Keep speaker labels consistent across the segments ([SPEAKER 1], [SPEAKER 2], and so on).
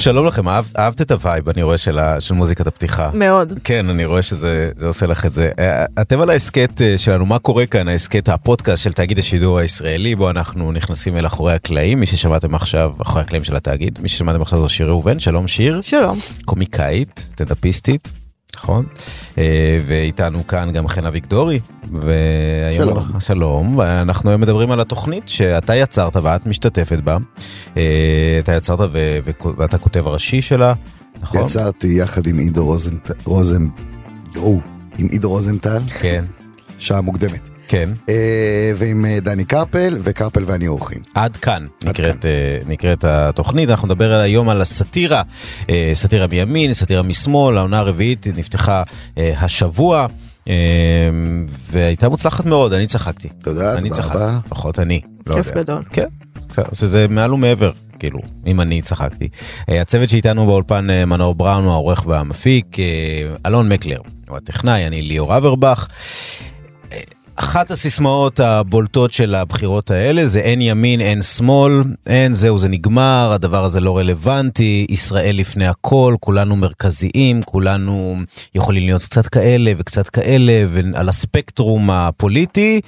[SPEAKER 1] שלום לכם, אהבת, אהבת את ה vibe, אני רואה, של, ה, של מוזיקת הפתיחה.
[SPEAKER 2] מאוד.
[SPEAKER 1] כן, אני רואה שזה זה עושה לך את זה. אה, אתם על ההסכת אה, שלנו, מה קורה כאן, ההסכת, הפודקאסט של תאגיד השידור הישראלי, בו אנחנו נכנסים אל אחורי הקלעים, מי ששמעתם עכשיו, אחורי הקלעים של התאגיד, מי ששמעתם עכשיו זו שיר ראובן, שלום שיר.
[SPEAKER 2] שלום.
[SPEAKER 1] קומיקאית, סטנדאפיסטית, נכון? אה, ואיתנו כאן גם חן אביגדורי. והיום,
[SPEAKER 3] שלום.
[SPEAKER 1] שלום, ואנחנו היום מדברים על התוכנית שאתה יצרת ואת משתתפת בה. אה, אתה יצרת ו- ו- ואתה כותב הראשי שלה, נכון?
[SPEAKER 3] יצרתי יחד עם עידו רוזנטל, רוזן, יואו, עם עידו רוזנטל,
[SPEAKER 1] כן,
[SPEAKER 3] שעה מוקדמת.
[SPEAKER 1] כן.
[SPEAKER 3] אה, ועם אה, דני קרפל, וקרפל ואני אורחים.
[SPEAKER 1] עד כאן
[SPEAKER 3] עד
[SPEAKER 1] נקראת, אה, נקראת התוכנית, אנחנו נדבר היום על הסאטירה, אה, סאטירה מימין, סאטירה משמאל, העונה הרביעית נפתחה אה, השבוע. אה, והייתה מוצלחת מאוד, אני צחקתי.
[SPEAKER 3] תודה,
[SPEAKER 1] אני
[SPEAKER 3] תודה
[SPEAKER 1] צחקתי,
[SPEAKER 3] רבה.
[SPEAKER 1] לפחות אני. לא
[SPEAKER 2] כיף
[SPEAKER 1] יודע.
[SPEAKER 2] גדול.
[SPEAKER 1] כן, בסדר, אז זה מעל ומעבר, כאילו, אם אני צחקתי. אה, הצוות שאיתנו באולפן אה, מנור בראון הוא העורך והמפיק, אה, אלון מקלר הוא הטכנאי, אני ליאור אברבך. אחת הסיסמאות הבולטות של הבחירות האלה זה אין ימין, אין שמאל, אין זהו, זה נגמר, הדבר הזה לא רלוונטי, ישראל לפני הכל, כולנו מרכזיים, כולנו יכולים להיות קצת כאלה וקצת כאלה, ועל הספקטרום הפוליטי,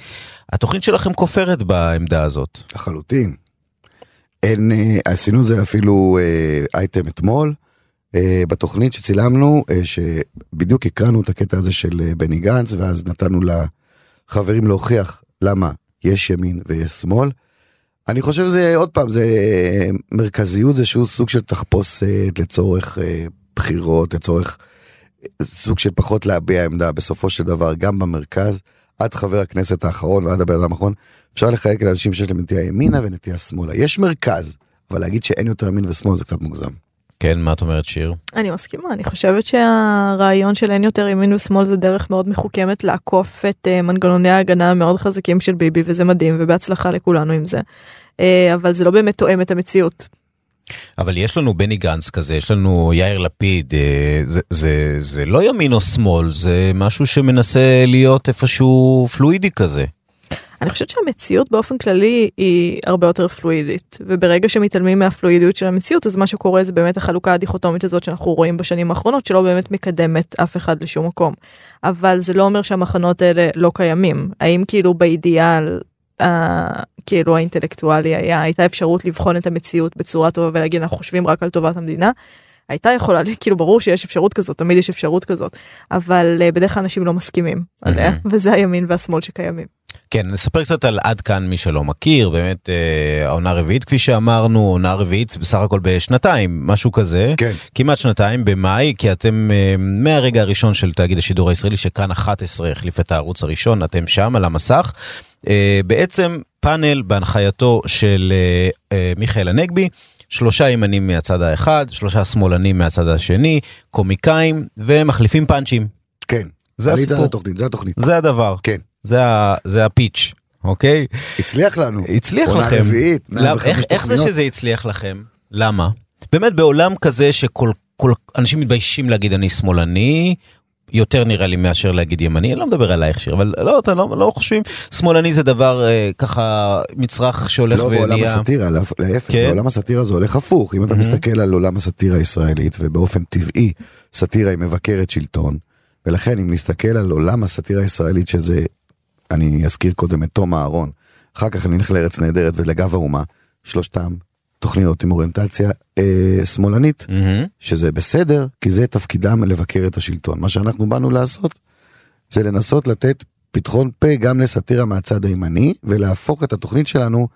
[SPEAKER 1] התוכנית שלכם כופרת בעמדה הזאת.
[SPEAKER 3] לחלוטין. אין, אה, עשינו זה אפילו אה, אייטם אתמול, אה, בתוכנית שצילמנו, שבדיוק הקראנו את הקטע הזה של בני גנץ, ואז נתנו לחברים להוכיח למה יש ימין ויש שמאל. אני חושב שזה, עוד פעם, זה מרכזיות, זה שהוא סוג של תחפושת לצורך בחירות, לצורך סוג של פחות להביע עמדה, בסופו של דבר, גם במרכז, עד חבר הכנסת האחרון ועד הבן אדם האחרון, אפשר לחלק לאנשים שיש להם נטייה ימינה ונטייה שמאלה. יש מרכז, אבל להגיד שאין יותר ימין ושמאל זה קצת מוגזם.
[SPEAKER 1] כן, מה את אומרת שיר?
[SPEAKER 2] אני מסכימה, אני חושבת שהרעיון של אין יותר ימין ושמאל זה דרך מאוד מחוכמת לעקוף את uh, מנגנוני ההגנה המאוד חזקים של ביבי וזה מדהים ובהצלחה לכולנו עם זה. Uh, אבל זה לא באמת תואם את המציאות.
[SPEAKER 1] אבל יש לנו בני גנץ כזה, יש לנו יאיר לפיד, אה, זה, זה, זה לא ימין או שמאל, זה משהו שמנסה להיות איפשהו פלואידי כזה.
[SPEAKER 2] אני חושבת שהמציאות באופן כללי היא הרבה יותר פלואידית וברגע שמתעלמים מהפלואידיות של המציאות אז מה שקורה זה באמת החלוקה הדיכוטומית הזאת שאנחנו רואים בשנים האחרונות שלא באמת מקדמת אף אחד לשום מקום. אבל זה לא אומר שהמחנות האלה לא קיימים האם כאילו באידיאל. Uh, כאילו האינטלקטואלי היה הייתה אפשרות לבחון את המציאות בצורה טובה ולהגיד אנחנו חושבים רק על טובת המדינה. הייתה יכולה כאילו ברור שיש אפשרות כזאת תמיד יש אפשרות כזאת אבל uh, בדרך כלל אנשים לא מסכימים עליה וזה הימין והשמאל שקיימים.
[SPEAKER 1] כן, נספר קצת על עד כאן מי שלא מכיר, באמת אה, העונה הרביעית כפי שאמרנו, עונה רביעית בסך הכל בשנתיים, משהו כזה,
[SPEAKER 3] כן.
[SPEAKER 1] כמעט שנתיים במאי, כי אתם אה, מהרגע הראשון של תאגיד השידור הישראלי, שכאן 11 החליף את הערוץ הראשון, אתם שם על המסך, אה, בעצם פאנל בהנחייתו של אה, אה, מיכאל הנגבי. שלושה ימנים מהצד האחד, שלושה שמאלנים מהצד השני, קומיקאים ומחליפים פאנצ'ים.
[SPEAKER 3] כן.
[SPEAKER 1] זה הסיפור.
[SPEAKER 3] התוכנית, זה התוכנית.
[SPEAKER 1] זה הדבר.
[SPEAKER 3] כן.
[SPEAKER 1] זה, ה, זה הפיץ', אוקיי?
[SPEAKER 3] הצליח לנו.
[SPEAKER 1] הצליח
[SPEAKER 3] עונה
[SPEAKER 1] לכם.
[SPEAKER 3] רביעית,
[SPEAKER 1] למה-
[SPEAKER 3] 105
[SPEAKER 1] איך, איך זה. שזה הצליח לכם? למה? באמת בעולם כזה שכל כל, אנשים מתביישים להגיד אני שמאלני, יותר נראה לי מאשר להגיד ימני, אני לא מדבר עלייך שיר, אבל לא, אתה לא, לא חושבים, שמאלני זה דבר אה, ככה מצרך שהולך
[SPEAKER 3] לא בעולם
[SPEAKER 1] ונהיה...
[SPEAKER 3] הסאטירה, להפ- להפך,
[SPEAKER 1] כן.
[SPEAKER 3] בעולם הסאטירה זה הולך הפוך. אם אתה מסתכל על עולם הסאטירה הישראלית, ובאופן טבעי סאטירה היא מבקרת שלטון, ולכן אם נסתכל על עולם הסאטירה הישראלית, שזה, אני אזכיר קודם את תום אהרון, אחר כך אני אלך לארץ נהדרת ולגב האומה, שלושתם תוכניות עם אוריינטציה אה, שמאלנית,
[SPEAKER 1] מהמם.
[SPEAKER 3] שזה בסדר, כי זה תפקידם לבקר את השלטון. מה שאנחנו באנו לעשות, זה לנסות לתת פתחון פה גם לסאטירה מהצד הימני, ולהפוך את התוכנית שלנו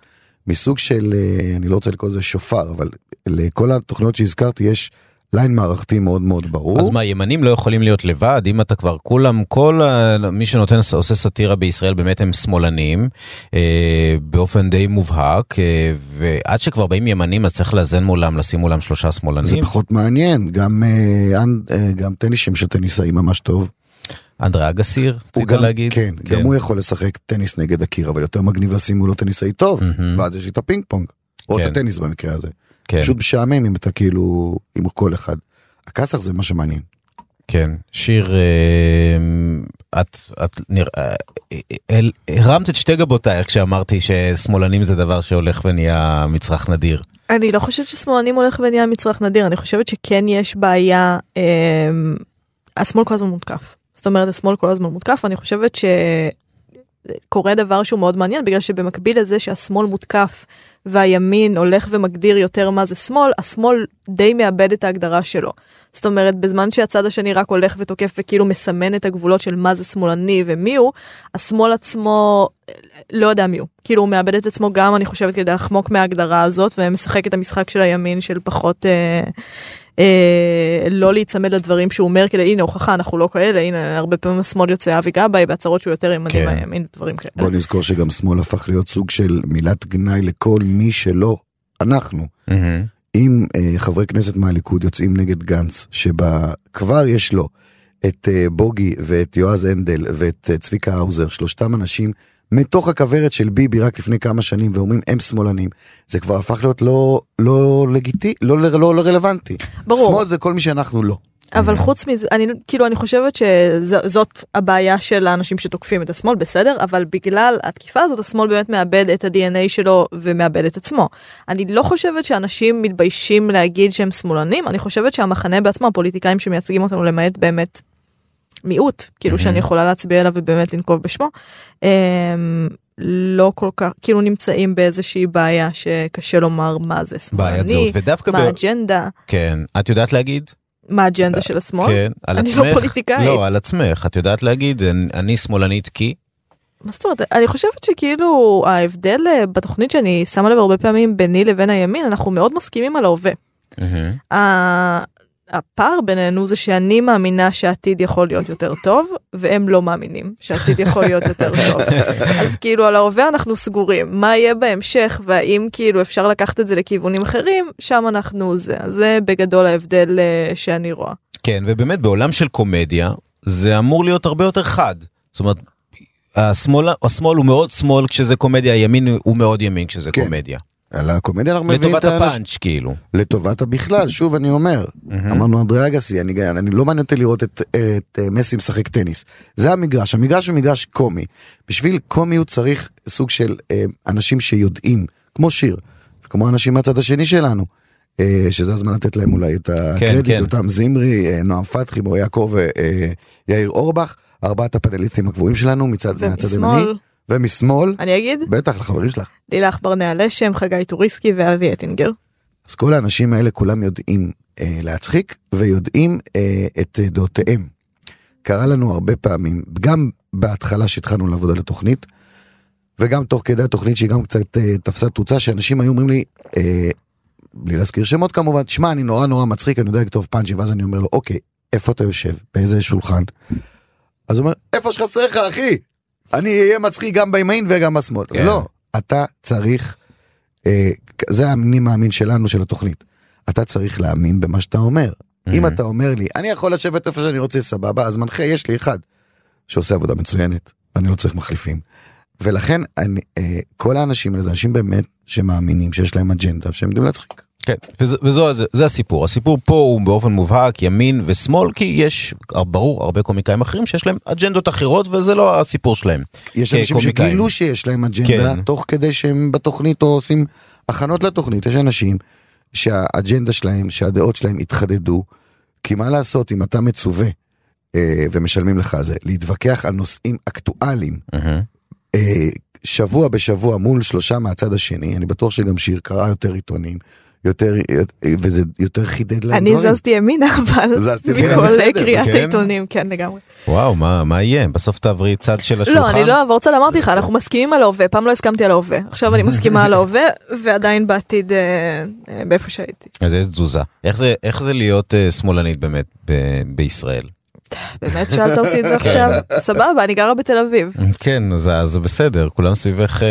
[SPEAKER 3] מסוג של, אה, אני לא רוצה לקרוא לזה שופר, אבל לכל התוכניות שהזכרתי יש line מערכתי מאוד מאוד ברור.
[SPEAKER 1] אז מה, ימנים לא יכולים להיות לבד? אם אתה כבר כולם, כל ה... מי שנותן, עושה סאטירה בישראל באמת הם שמאלנים, אה, באופן די מובהק, אה, ועד שכבר באים ימנים אז צריך לאזן מולם, לשים מולם שלושה שמאלנים.
[SPEAKER 3] זה פחות מעניין, גם, אה, אנ- אה, גם טניסים של טניסאי ממש טוב.
[SPEAKER 1] אנדרי
[SPEAKER 3] אגסי,
[SPEAKER 1] רצית להגיד?
[SPEAKER 3] כן, גם הוא יכול לשחק טניס נגד הקיר, אבל יותר מגניב לשים מולו טניסאי טוב,
[SPEAKER 1] מהמם.
[SPEAKER 3] ואז יש את הפינג פונג, או
[SPEAKER 1] כן.
[SPEAKER 3] את הטניס במקרה הזה.
[SPEAKER 1] כן,
[SPEAKER 3] פשוט משעמם אם אתה כאילו, עם כל אחד. הכסח זה מה שמעניין.
[SPEAKER 1] כן. שיר, אה, את, את נראה, אה, אל- הרמת את שתי גבותייך כשאמרתי ששמאלנים זה דבר שהולך ונהיה מצרך נדיר.
[SPEAKER 2] אני לא חושבת ששמאלנים הולך ונהיה מצרך נדיר, אני חושבת שכן יש בעיה, אה, השמאל כל הזמן מותקף. זאת אומרת, השמאל כל הזמן מותקף, אני חושבת שקורה דבר שהוא מאוד מעניין, בגלל שבמקביל לזה שהשמאל מותקף והימין הולך ומגדיר יותר מה זה שמאל, השמאל די מאבד את ההגדרה שלו. זאת אומרת, בזמן שהצד השני רק הולך ותוקף וכאילו מסמן את הגבולות של מה זה שמאלני ומי הוא, השמאל עצמו לא יודע מי הוא. כאילו הוא מאבד את עצמו גם, אני חושבת, כדי לחמוק מההגדרה הזאת, ומשחק את המשחק של הימין של פחות אה, לא להיצמד לדברים שהוא אומר, כדי הנה הוכחה, אנחנו לא כאלה, הנה הרבה פעמים השמאל יוצא אבי גבאי בהצהרות שהוא יותר ימני
[SPEAKER 1] כן.
[SPEAKER 2] מהימין, דברים כאלה.
[SPEAKER 3] בוא נזכור שגם שמאל הפך להיות סוג של מילת גנאי לכל מי שלא אנחנו. אם אה, חברי כנסת מהליכוד יוצאים נגד גנץ, שבה כבר יש לו את אה, בוגי ואת יועז הנדל ואת אה, צביקה האוזר, שלושתם אנשים מתוך הכוורת של ביבי רק לפני כמה שנים, ואומרים הם שמאלנים, זה כבר הפך להיות לא, לא לגיטי, לא, לא, לא, לא רלוונטי.
[SPEAKER 2] ברור.
[SPEAKER 3] שמאל זה כל מי שאנחנו לא.
[SPEAKER 2] אבל חוץ מזה, אני כאילו, אני חושבת שזאת הבעיה של האנשים שתוקפים את השמאל, בסדר, אבל בגלל התקיפה הזאת, השמאל באמת מאבד את ה-DNA שלו ומאבד את עצמו. אני לא חושבת שאנשים מתביישים להגיד שהם שמאלנים, אני חושבת שהמחנה בעצמו, הפוליטיקאים שמייצגים אותנו, למעט באמת מיעוט, כאילו שאני יכולה להצביע אליו ובאמת לנקוב בשמו, הם לא כל כך, כאילו נמצאים באיזושהי בעיה שקשה לומר מה זה שמאלני,
[SPEAKER 1] ודווקא,
[SPEAKER 2] מה
[SPEAKER 1] ב...
[SPEAKER 2] האג'נדה,
[SPEAKER 1] כן, את יודעת להגיד?
[SPEAKER 2] מה האג'נדה של השמאל.
[SPEAKER 1] כן, על
[SPEAKER 2] אני
[SPEAKER 1] עצמך?
[SPEAKER 2] לא פוליטיקאית.
[SPEAKER 1] לא, על עצמך, את יודעת להגיד, אני- אני שמאלנית כי?
[SPEAKER 2] מה זאת אומרת? אני חושבת שכאילו ההבדל אה, בתוכנית שאני שמה לב הרבה פעמים ביני לבין הימין, אנחנו מאוד מסכימים על ההווה.
[SPEAKER 1] מהמם.
[SPEAKER 2] הפער בינינו זה שאני מאמינה שהעתיד יכול להיות יותר טוב, והם לא מאמינים שהעתיד יכול להיות יותר טוב. אז כאילו על ההווה אנחנו סגורים. מה יהיה בהמשך, והאם כאילו אפשר לקחת את זה לכיוונים אחרים, שם אנחנו זה. זה בגדול ההבדל אה, שאני רואה.
[SPEAKER 1] כן, ובאמת בעולם של קומדיה, זה אמור להיות הרבה יותר חד. זאת אומרת, השמאל, השמאל הוא מאוד שמאל כשזה קומדיה, הימין הוא מאוד ימין כשזה
[SPEAKER 3] כן.
[SPEAKER 1] קומדיה.
[SPEAKER 3] על הקומדיה אנחנו מביאים
[SPEAKER 1] לטובת
[SPEAKER 3] את האנשים.
[SPEAKER 1] הפאנץ' כאילו.
[SPEAKER 3] לטובת הבכלל, שוב אני אומר, אמרנו אנדרי אגסי, אני, אני לא מעניין אותי לראות את, את אה, מסי משחק טניס. זה המגרש, המגרש הוא מגרש קומי. בשביל קומיות צריך סוג של אה, אנשים שיודעים, כמו שיר, וכמו אנשים מהצד השני שלנו, אה, שזה הזמן לתת להם אולי את הקרדיט,
[SPEAKER 1] כן.
[SPEAKER 3] אותם זמרי, אה, נועם פתחי, מור יעקב ויאיר אורבך, ארבעת הפאנליסטים הקבועים שלנו מצד מהצד הימני,
[SPEAKER 2] ומשמאל, אני אגיד,
[SPEAKER 3] בטח לחברים שלך.
[SPEAKER 2] לילך ברנע לשם, חגי טוריסקי ואבי אטינגר.
[SPEAKER 3] אז כל האנשים האלה כולם יודעים אה, להצחיק ויודעים אה, את דעותיהם. קרה לנו הרבה פעמים, גם בהתחלה שהתחלנו לעבוד על התוכנית, וגם תוך כדי התוכנית שהיא גם קצת אה, תפסה תאוצה, שאנשים היו אומרים לי, אה, בלי להזכיר שמות כמובן, שמע, אני נורא נורא מצחיק, אני יודע לכתוב פאנצ'ים, ואז אני אומר לו, אוקיי, איפה אתה יושב? באיזה שולחן? אז הוא אומר, איפה שחסר לך, אחי? אני אהיה מצחיק גם בימין וגם בשמאל.
[SPEAKER 1] כן.
[SPEAKER 3] לא, אתה צריך, אה, זה האני מאמין שלנו, של התוכנית. אתה צריך להאמין במה שאתה אומר. אם אתה אומר לי, אני יכול לשבת איפה שאני רוצה, סבבה, אז מנחה, יש לי אחד שעושה עבודה מצוינת, ואני לא צריך מחליפים. ולכן, אני, אה, כל האנשים האלה זה אנשים באמת שמאמינים שיש להם אג'נדה, שהם יודעים להצחיק.
[SPEAKER 1] כן, וזה, וזו, זה, זה הסיפור. הסיפור פה הוא באופן מובהק ימין ושמאל, כי יש, ברור, הרבה קומיקאים אחרים שיש להם אג'נדות אחרות, וזה לא הסיפור שלהם.
[SPEAKER 3] יש אנשים
[SPEAKER 1] כקומיקאים.
[SPEAKER 3] שגילו שיש להם אג'נדה,
[SPEAKER 1] כן.
[SPEAKER 3] תוך כדי שהם בתוכנית או עושים הכנות לתוכנית. יש אנשים שהאג'נדה שלהם, שהדעות שלהם התחדדו, כי מה לעשות אם אתה מצווה, אה, ומשלמים לך זה, להתווכח על נושאים אקטואליים, אה, שבוע בשבוע מול שלושה מהצד השני, אני בטוח שגם שיר קרא יותר עיתונים, יותר, וזה יותר חידד להם
[SPEAKER 2] אני. זזתי ימינה, אבל
[SPEAKER 3] זזתי ימינה,
[SPEAKER 2] מכל
[SPEAKER 3] בסדר,
[SPEAKER 2] קריאת
[SPEAKER 1] כן.
[SPEAKER 2] העיתונים, כן לגמרי.
[SPEAKER 1] וואו, מה, מה יהיה? בסוף תעברי צד של השולחן?
[SPEAKER 2] לא, אני לא אעבור צד, אמרתי לך, אנחנו מסכימים על ההווה, פעם לא הסכמתי על ההווה, עכשיו אני מסכימה על ההווה, ועדיין בעתיד אה, אה, באיפה שהייתי.
[SPEAKER 1] אז יש תזוזה. איך זה, איך זה להיות אה, שמאלנית באמת בישראל?
[SPEAKER 2] באמת שאלת אותי את זה עכשיו? סבבה, אני גרה בתל אביב.
[SPEAKER 1] כן, אז אז זה בסדר, כולם סביבך...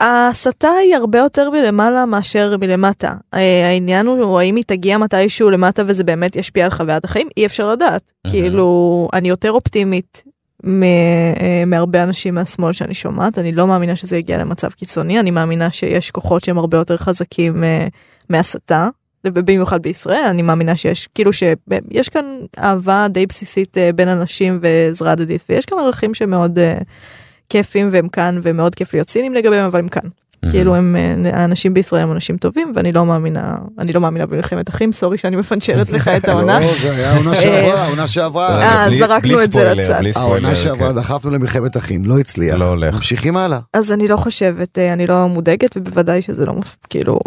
[SPEAKER 2] ההסתה היא הרבה יותר מלמעלה מאשר מלמטה. אה, העניין הוא האם היא תגיע מתישהו למטה וזה באמת ישפיע על חוויית החיים, אי אפשר לדעת. כאילו, אני יותר אופטימית מ- אה, מהרבה אנשים מהשמאל שאני שומעת, אני לא מאמינה שזה יגיע למצב קיצוני, אני מאמינה שיש כוחות שהם הרבה יותר חזקים אה, מהסתה. ובמיוחד בישראל אני מאמינה שיש כאילו שיש כאן אהבה די בסיסית בין אנשים ועזרה הדדית ויש כאן ערכים שמאוד כיפים והם כאן ומאוד כיף להיות סינים לגביהם אבל הם כאן. כאילו הם אה, האנשים בישראל הם אנשים טובים ואני לא מאמינה אני לא מאמינה במלחמת אחים סורי שאני מפנצ'רת לך את העונה.
[SPEAKER 3] לא, זה היה העונה שעברה, העונה שעברה.
[SPEAKER 2] אה, זרקנו את זה לצד.
[SPEAKER 3] העונה שעברה
[SPEAKER 1] כן.
[SPEAKER 3] דחפנו למלחמת אחים, לא הצליח.
[SPEAKER 1] לא הולך.
[SPEAKER 3] ממשיכים הלאה.
[SPEAKER 2] אז אני לא חושבת אה, אני לא מודאגת ובוודאי שזה לא כאילו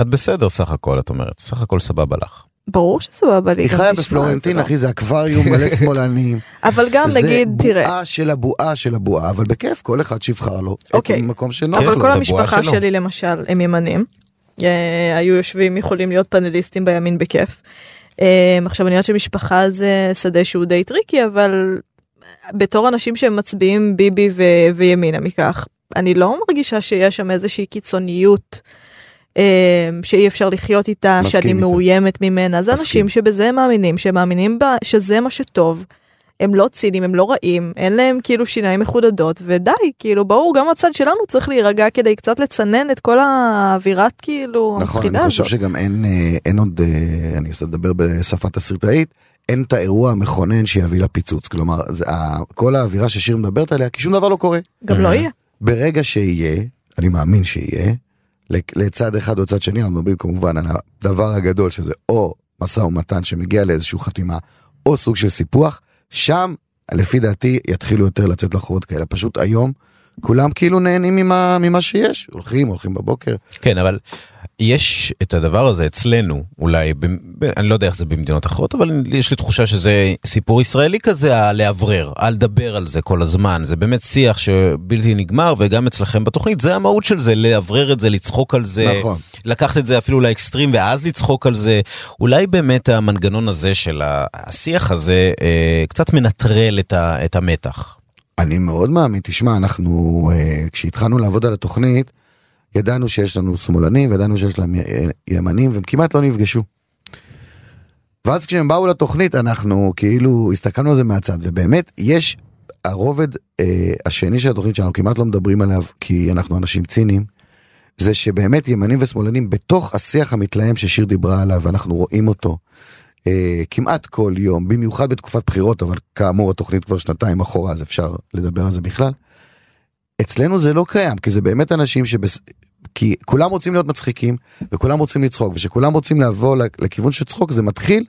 [SPEAKER 1] את בסדר סך הכל, את אומרת, סך הכל סבבה לך.
[SPEAKER 2] ברור שסבבה לי.
[SPEAKER 3] היא חיה בפלורנטין,
[SPEAKER 2] זה לא-
[SPEAKER 3] אחי, זה אקווריום מלא שמאלנים.
[SPEAKER 2] אבל גם נגיד
[SPEAKER 3] זה
[SPEAKER 2] תראה.
[SPEAKER 3] בועה של הבועה של הבועה, אבל בכיף, כל אחד שיבחר לו. את
[SPEAKER 2] אוקיי.
[SPEAKER 3] המקום שנוח
[SPEAKER 1] כן,
[SPEAKER 2] אבל
[SPEAKER 3] לו.
[SPEAKER 2] כל המשפחה. שלי למשל הם ימנים. אה, היו יושבים יכולים להיות פאנליסטים בימין בכיף. אה, עכשיו אני יודעת שמשפחה זה שדה שהוא די טריקי אבל בתור אנשים שמצביעים ביבי וימינה מכך אני לא מרגישה שיש שם איזושהי קיצוניות. אה, שאי אפשר לחיות איתה, שאני
[SPEAKER 3] איתה.
[SPEAKER 2] מאוימת ממנה, זה
[SPEAKER 3] מסכים.
[SPEAKER 2] אנשים שבזה הם מאמינים, שהם מאמינים בה, שזה מה שטוב, הם לא צינים, הם לא רעים, אין להם כאילו שיניים מחודדות, ודי, כאילו, ברור, גם הצד שלנו צריך להירגע כדי קצת לצנן את כל האווירת כאילו
[SPEAKER 3] נכון, אני חושב
[SPEAKER 2] הזאת.
[SPEAKER 3] שגם אין, אה, אין עוד, אה, אני אנסה לדבר בשפה תסריטאית, אין את האירוע המכונן שיביא לפיצוץ. כלומר, זה, כל האווירה ששיר מדברת עליה, כי שום דבר לא קורה.
[SPEAKER 2] גם לא יהיה.
[SPEAKER 3] ברגע שיהיה, אני מאמין שיהיה, לצד אחד או צד שני, אנחנו מדברים כמובן על הדבר הגדול, שזה או משא ומתן שמגיע לאיזושהי חתימה, או סוג של סיפוח, שם, לפי דעתי, יתחילו יותר לצאת לחובות כאלה. פשוט היום, כולם כאילו נהנים ממה, ממה שיש, הולכים, הולכים בבוקר.
[SPEAKER 1] כן, אבל יש את הדבר הזה אצלנו, אולי, ב, ב, אני לא יודע איך זה במדינות אחרות, אבל יש לי תחושה שזה סיפור ישראלי כזה, על לאוורר, על לדבר על זה כל הזמן. זה באמת שיח שבלתי נגמר, וגם אצלכם בתוכנית, זה המהות של זה, לאוורר את זה, לצחוק על זה.
[SPEAKER 3] נכון.
[SPEAKER 1] לקחת את זה אפילו לאקסטרים ואז לצחוק על זה. אולי באמת המנגנון הזה של השיח הזה אה, קצת מנטרל את, ה, את המתח.
[SPEAKER 3] אני מאוד מאמין, תשמע, אנחנו, אה, כשהתחלנו לעבוד על התוכנית, ידענו שיש לנו שמאלנים, וידענו שיש להם י- ימנים, והם כמעט לא נפגשו. ואז כשהם באו לתוכנית, אנחנו כאילו הסתכלנו על זה מהצד, ובאמת, יש הרובד אה, השני של התוכנית שאנחנו כמעט לא מדברים עליו, כי אנחנו אנשים ציניים, זה שבאמת ימנים ושמאלנים בתוך השיח המתלהם ששיר דיברה עליו, ואנחנו רואים אותו אה, כמעט כל יום, במיוחד בתקופת בחירות, אבל כאמור התוכנית כבר שנתיים אחורה, אז אפשר לדבר על זה בכלל. אצלנו זה לא קיים, כי זה באמת אנשים שבס... כי כולם רוצים להיות מצחיקים, וכולם רוצים לצחוק, וכשכולם רוצים לבוא לכיוון של צחוק, זה מתחיל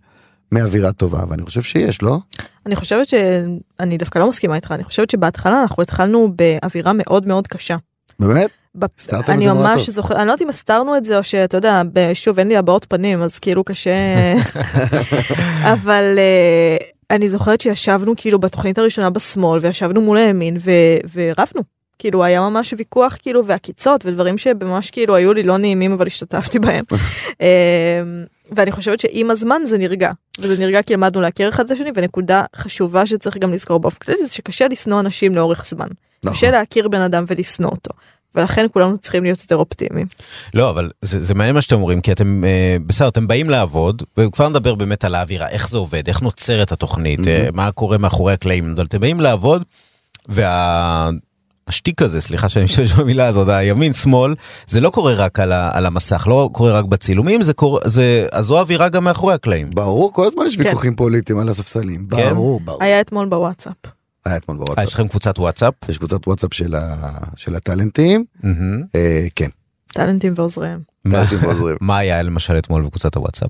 [SPEAKER 3] מאווירה טובה, ואני חושב שיש, לא?
[SPEAKER 2] אני חושבת שאני דווקא לא מסכימה איתך, אני חושבת שבהתחלה אנחנו התחלנו באווירה מאוד מאוד קשה.
[SPEAKER 3] באמת? הסתרתם את
[SPEAKER 2] אני
[SPEAKER 3] זה נורא
[SPEAKER 2] ממש. זוכרת, אני לא יודעת אם הסתרנו את זה או שאתה יודע, שוב אין לי הבעות פנים אז כאילו קשה, אבל אה, אני זוכרת שישבנו כאילו בתוכנית הראשונה בשמאל וישבנו מול הימין ורבנו. כאילו היה ממש ויכוח כאילו ועקיצות ודברים שממש כאילו היו לי לא נעימים אבל השתתפתי בהם. אה, ואני חושבת שעם הזמן זה נרגע וזה נרגע כי למדנו להכיר אחד את השני ונקודה חשובה שצריך גם לזכור באופן כללי זה שקשה לשנוא אנשים לאורך זמן.
[SPEAKER 3] נכון.
[SPEAKER 2] קשה להכיר בן אדם ולשנוא אותו. ולכן כולנו צריכים להיות יותר אופטימיים.
[SPEAKER 1] לא, אבל זה, זה מעניין מה שאתם אומרים, כי אתם, אה, בסדר, אתם באים לעבוד, וכבר נדבר באמת על האווירה, איך זה עובד, איך נוצרת התוכנית, אה, מה קורה מאחורי הקלעים, אבל אתם באים לעבוד, והשטיק הזה, סליחה שאני משתמש במילה הזאת, הימין שמאל, זה לא קורה רק על, ה, על המסך, לא קורה רק בצילומים, זה קורה, זה, אז זו האווירה גם מאחורי הקלעים.
[SPEAKER 3] ברור, כל הזמן יש
[SPEAKER 2] כן.
[SPEAKER 3] ויכוחים פוליטיים על הספסלים.
[SPEAKER 1] כן?
[SPEAKER 3] ברור, ברור.
[SPEAKER 2] היה אתמול בוואטסאפ.
[SPEAKER 3] היה אתמול
[SPEAKER 1] אה, יש
[SPEAKER 3] בוואטסאפ.
[SPEAKER 1] לכם קבוצת וואטסאפ?
[SPEAKER 3] יש קבוצת וואטסאפ של ה- של הטאלנטים. אה, כן,
[SPEAKER 2] טאלנטים ועוזריהם.
[SPEAKER 3] טאלנטים ועוזרים.
[SPEAKER 1] מה היה למשל אתמול בקבוצת הוואטסאפ?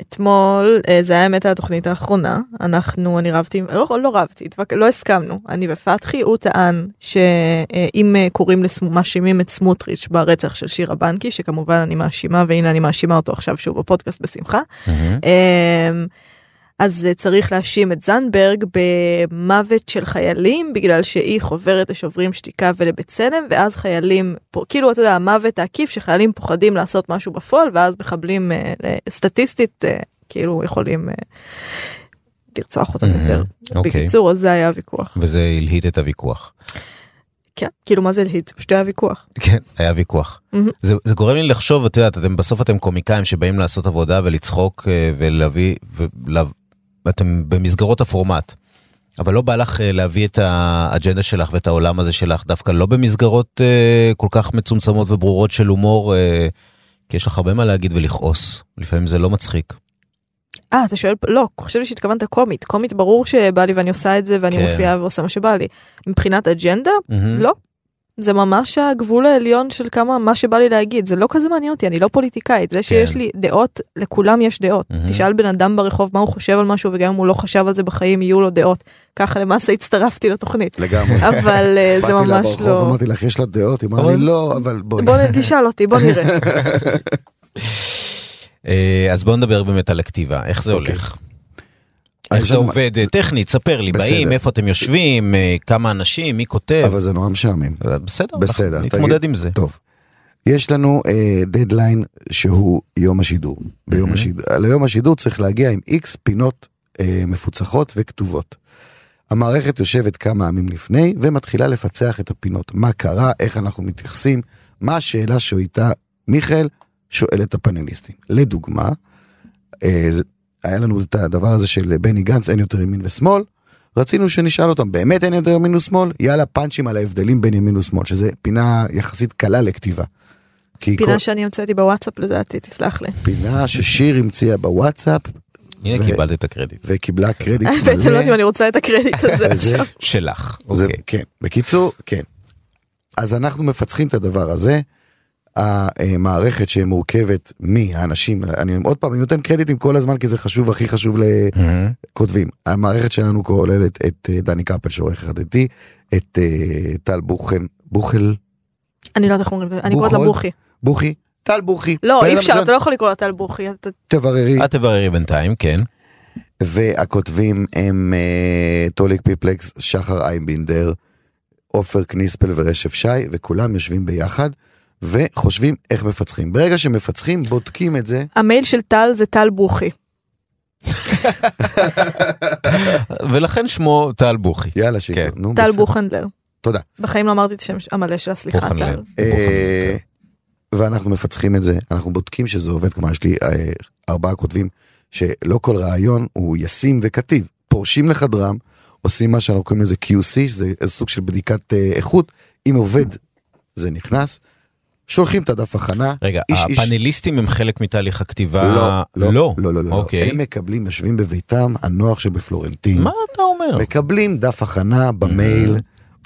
[SPEAKER 2] אתמול, אה, זה היה האמת התוכנית האחרונה, אנחנו, אני רבתי, לא, לא רבתי, לא הסכמנו, אני ופתחי, הוא טען שאם אה, קוראים, מאשימים את סמוטריץ' ברצח של שירה בנקי, שכמובן אני מאשימה, והנה אני מאשימה אותו עכשיו שוב בפודקאסט בשמחה.
[SPEAKER 1] מהמם.
[SPEAKER 2] אז אה, צריך להאשים את זנדברג במוות של חיילים בגלל שהיא חוברת לשוברים שתיקה ולבצלם ואז חיילים פה כאילו אתה יודע המוות העקיף שחיילים פוחדים לעשות משהו בפועל ואז מחבלים אה, אה, סטטיסטית אה, כאילו יכולים אה, לרצוח אותם
[SPEAKER 1] מהמם,
[SPEAKER 2] יותר.
[SPEAKER 1] אוקיי.
[SPEAKER 2] בקיצור אז זה היה הוויכוח.
[SPEAKER 1] וזה הלהיט את הוויכוח.
[SPEAKER 2] כן כאילו מה זה להיט זה פשוט היה ויכוח.
[SPEAKER 1] כן, היה ויכוח.
[SPEAKER 2] מהמם.
[SPEAKER 1] זה, זה גורם לי לחשוב, את יודעת, אתם בסוף אתם קומיקאים שבאים לעשות עבודה ולצחוק ולהביא, ולה, אתם במסגרות הפורמט. אבל לא בא לך אה, להביא את האג'נדה שלך ואת העולם הזה שלך דווקא לא במסגרות אה, כל כך מצומצמות וברורות של הומור, אה, כי יש לך הרבה מה להגיד ולכעוס, לפעמים זה לא מצחיק.
[SPEAKER 2] אה אתה שואל לא חשבתי שהתכוונת קומית קומית ברור שבא לי ואני עושה את זה ואני
[SPEAKER 1] כן.
[SPEAKER 2] מופיעה ועושה מה שבא לי. מבחינת אג'נדה
[SPEAKER 1] מהמם.
[SPEAKER 2] לא. זה ממש הגבול העליון של כמה מה שבא לי להגיד זה לא כזה מעניין אותי אני לא פוליטיקאית זה שיש
[SPEAKER 1] כן.
[SPEAKER 2] לי דעות לכולם יש דעות
[SPEAKER 1] מהמם.
[SPEAKER 2] תשאל בן אדם ברחוב מה הוא חושב על משהו וגם אם הוא לא חשב על זה בחיים יהיו לו דעות ככה למעשה הצטרפתי לתוכנית
[SPEAKER 3] לגמרי.
[SPEAKER 2] אבל אה, זה
[SPEAKER 3] באתי לה
[SPEAKER 2] ממש
[SPEAKER 3] ברחוב,
[SPEAKER 2] לא
[SPEAKER 3] אמרתי לך, יש לה דעות? היא אמרה לי, לא, אבל בואי.
[SPEAKER 2] בוא תשאל אותי בוא נראה
[SPEAKER 1] אה, אז בואו נדבר באמת על הכתיבה, איך זה
[SPEAKER 3] אוקיי.
[SPEAKER 1] הולך? איך זה
[SPEAKER 3] שם-
[SPEAKER 1] עובד אה, טכנית, ספר לי. באים, איפה אתם יושבים, אה, כמה אנשים, מי כותב,
[SPEAKER 3] אבל זה נורא משעמם.
[SPEAKER 1] אה, בסדר,
[SPEAKER 3] בסדר.
[SPEAKER 1] נתמודד עם זה.
[SPEAKER 3] טוב. יש לנו אה, דדליין שהוא יום השידור. ביום. השידור. ליום השידור צריך להגיע עם איקס פינות אה, מפוצחות וכתובות. המערכת יושבת כמה ימים לפני ומתחילה לפצח את הפינות. מה קרה, איך אנחנו מתייחסים, מה השאלה שאיתה מיכאל שואל את הפאנליסטים. לדוגמה, אה, זה- היה לנו את הדבר הזה של בני גנץ, אין יותר ימין ושמאל. רצינו שנשאל אותם, באמת אין יותר ימין ושמאל? יאללה, פאנצ'ים על ההבדלים בין ימין ושמאל, שזה פינה יחסית קלה לכתיבה. כי כל
[SPEAKER 2] פינה שאני המצאתי בוואטסאפ לדעתי תסלח לי.
[SPEAKER 3] פינה ששיר המציאה בוואטסאפ
[SPEAKER 1] הנה
[SPEAKER 3] ו-
[SPEAKER 1] קיבלת את הקרדיט.
[SPEAKER 3] וקיבלה קרדיט
[SPEAKER 2] האמת אני לא יודעת אם אני רוצה את הקרדיט הזה עכשיו.
[SPEAKER 1] שלך,
[SPEAKER 3] זה,
[SPEAKER 1] אוקיי.
[SPEAKER 3] כן, בקיצור, כן. אז אנחנו מפצחים את הדבר הזה. המערכת שמורכבת מהאנשים, אני עוד פעם, אני נותן קרדיטים כל הזמן כי זה חשוב, הכי חשוב. לכותבים. המערכת שלנו כוללת את אה, דני קפל שעורך אחד איתי, את אה, טל בוכן, בוכל,
[SPEAKER 2] אני לא יודעת איך אומרים אני קוראת לה? בוכי.
[SPEAKER 3] בוכי, טל בוכי.
[SPEAKER 2] לא אי אפשר אתה לא יכול לקרוא לה טל בוכי. אתה-
[SPEAKER 3] תבררי.
[SPEAKER 1] את תבררי בינתיים, כן.
[SPEAKER 3] והכותבים הם אה, טוליק פיפלקס, שחר אייבינדר, עופר קניספל ורשף שי, וכולם יושבים ביחד וחושבים איך מפצחים. ברגע שמפצחים, בודקים את זה.
[SPEAKER 2] המייל של טל זה טל בוכי.
[SPEAKER 1] ולכן שמו טל בוכי.
[SPEAKER 3] יאללה, שיקו.
[SPEAKER 1] כן.
[SPEAKER 3] נו,
[SPEAKER 2] טל. בוכנדלר.
[SPEAKER 3] תודה.
[SPEAKER 2] בחיים לא אמרתי את השם המלא שלה סליחה. טל.
[SPEAKER 3] אה, ואנחנו מפצחים את זה, אנחנו בודקים שזה עובד, כלומר יש לי אה, ארבעה כותבים שלא כל רעיון הוא ישים וכתיב, פורשים לחדרם, עושים מה שאנחנו קוראים לזה QC, שזה סוג של בדיקת אה, איכות, אם עובד זה נכנס, שולחים את הדף הכנה,
[SPEAKER 1] רגע,
[SPEAKER 3] איש, איש.
[SPEAKER 1] הפאנליסטים הם חלק מתהליך הכתיבה?
[SPEAKER 3] לא, לא,
[SPEAKER 1] לא.
[SPEAKER 3] לא, לא, לא,
[SPEAKER 1] אוקיי.
[SPEAKER 3] הם מקבלים, יושבים בביתם, הנוח שבפלורנטין,
[SPEAKER 1] מה אתה אומר?
[SPEAKER 3] מקבלים דף הכנה במייל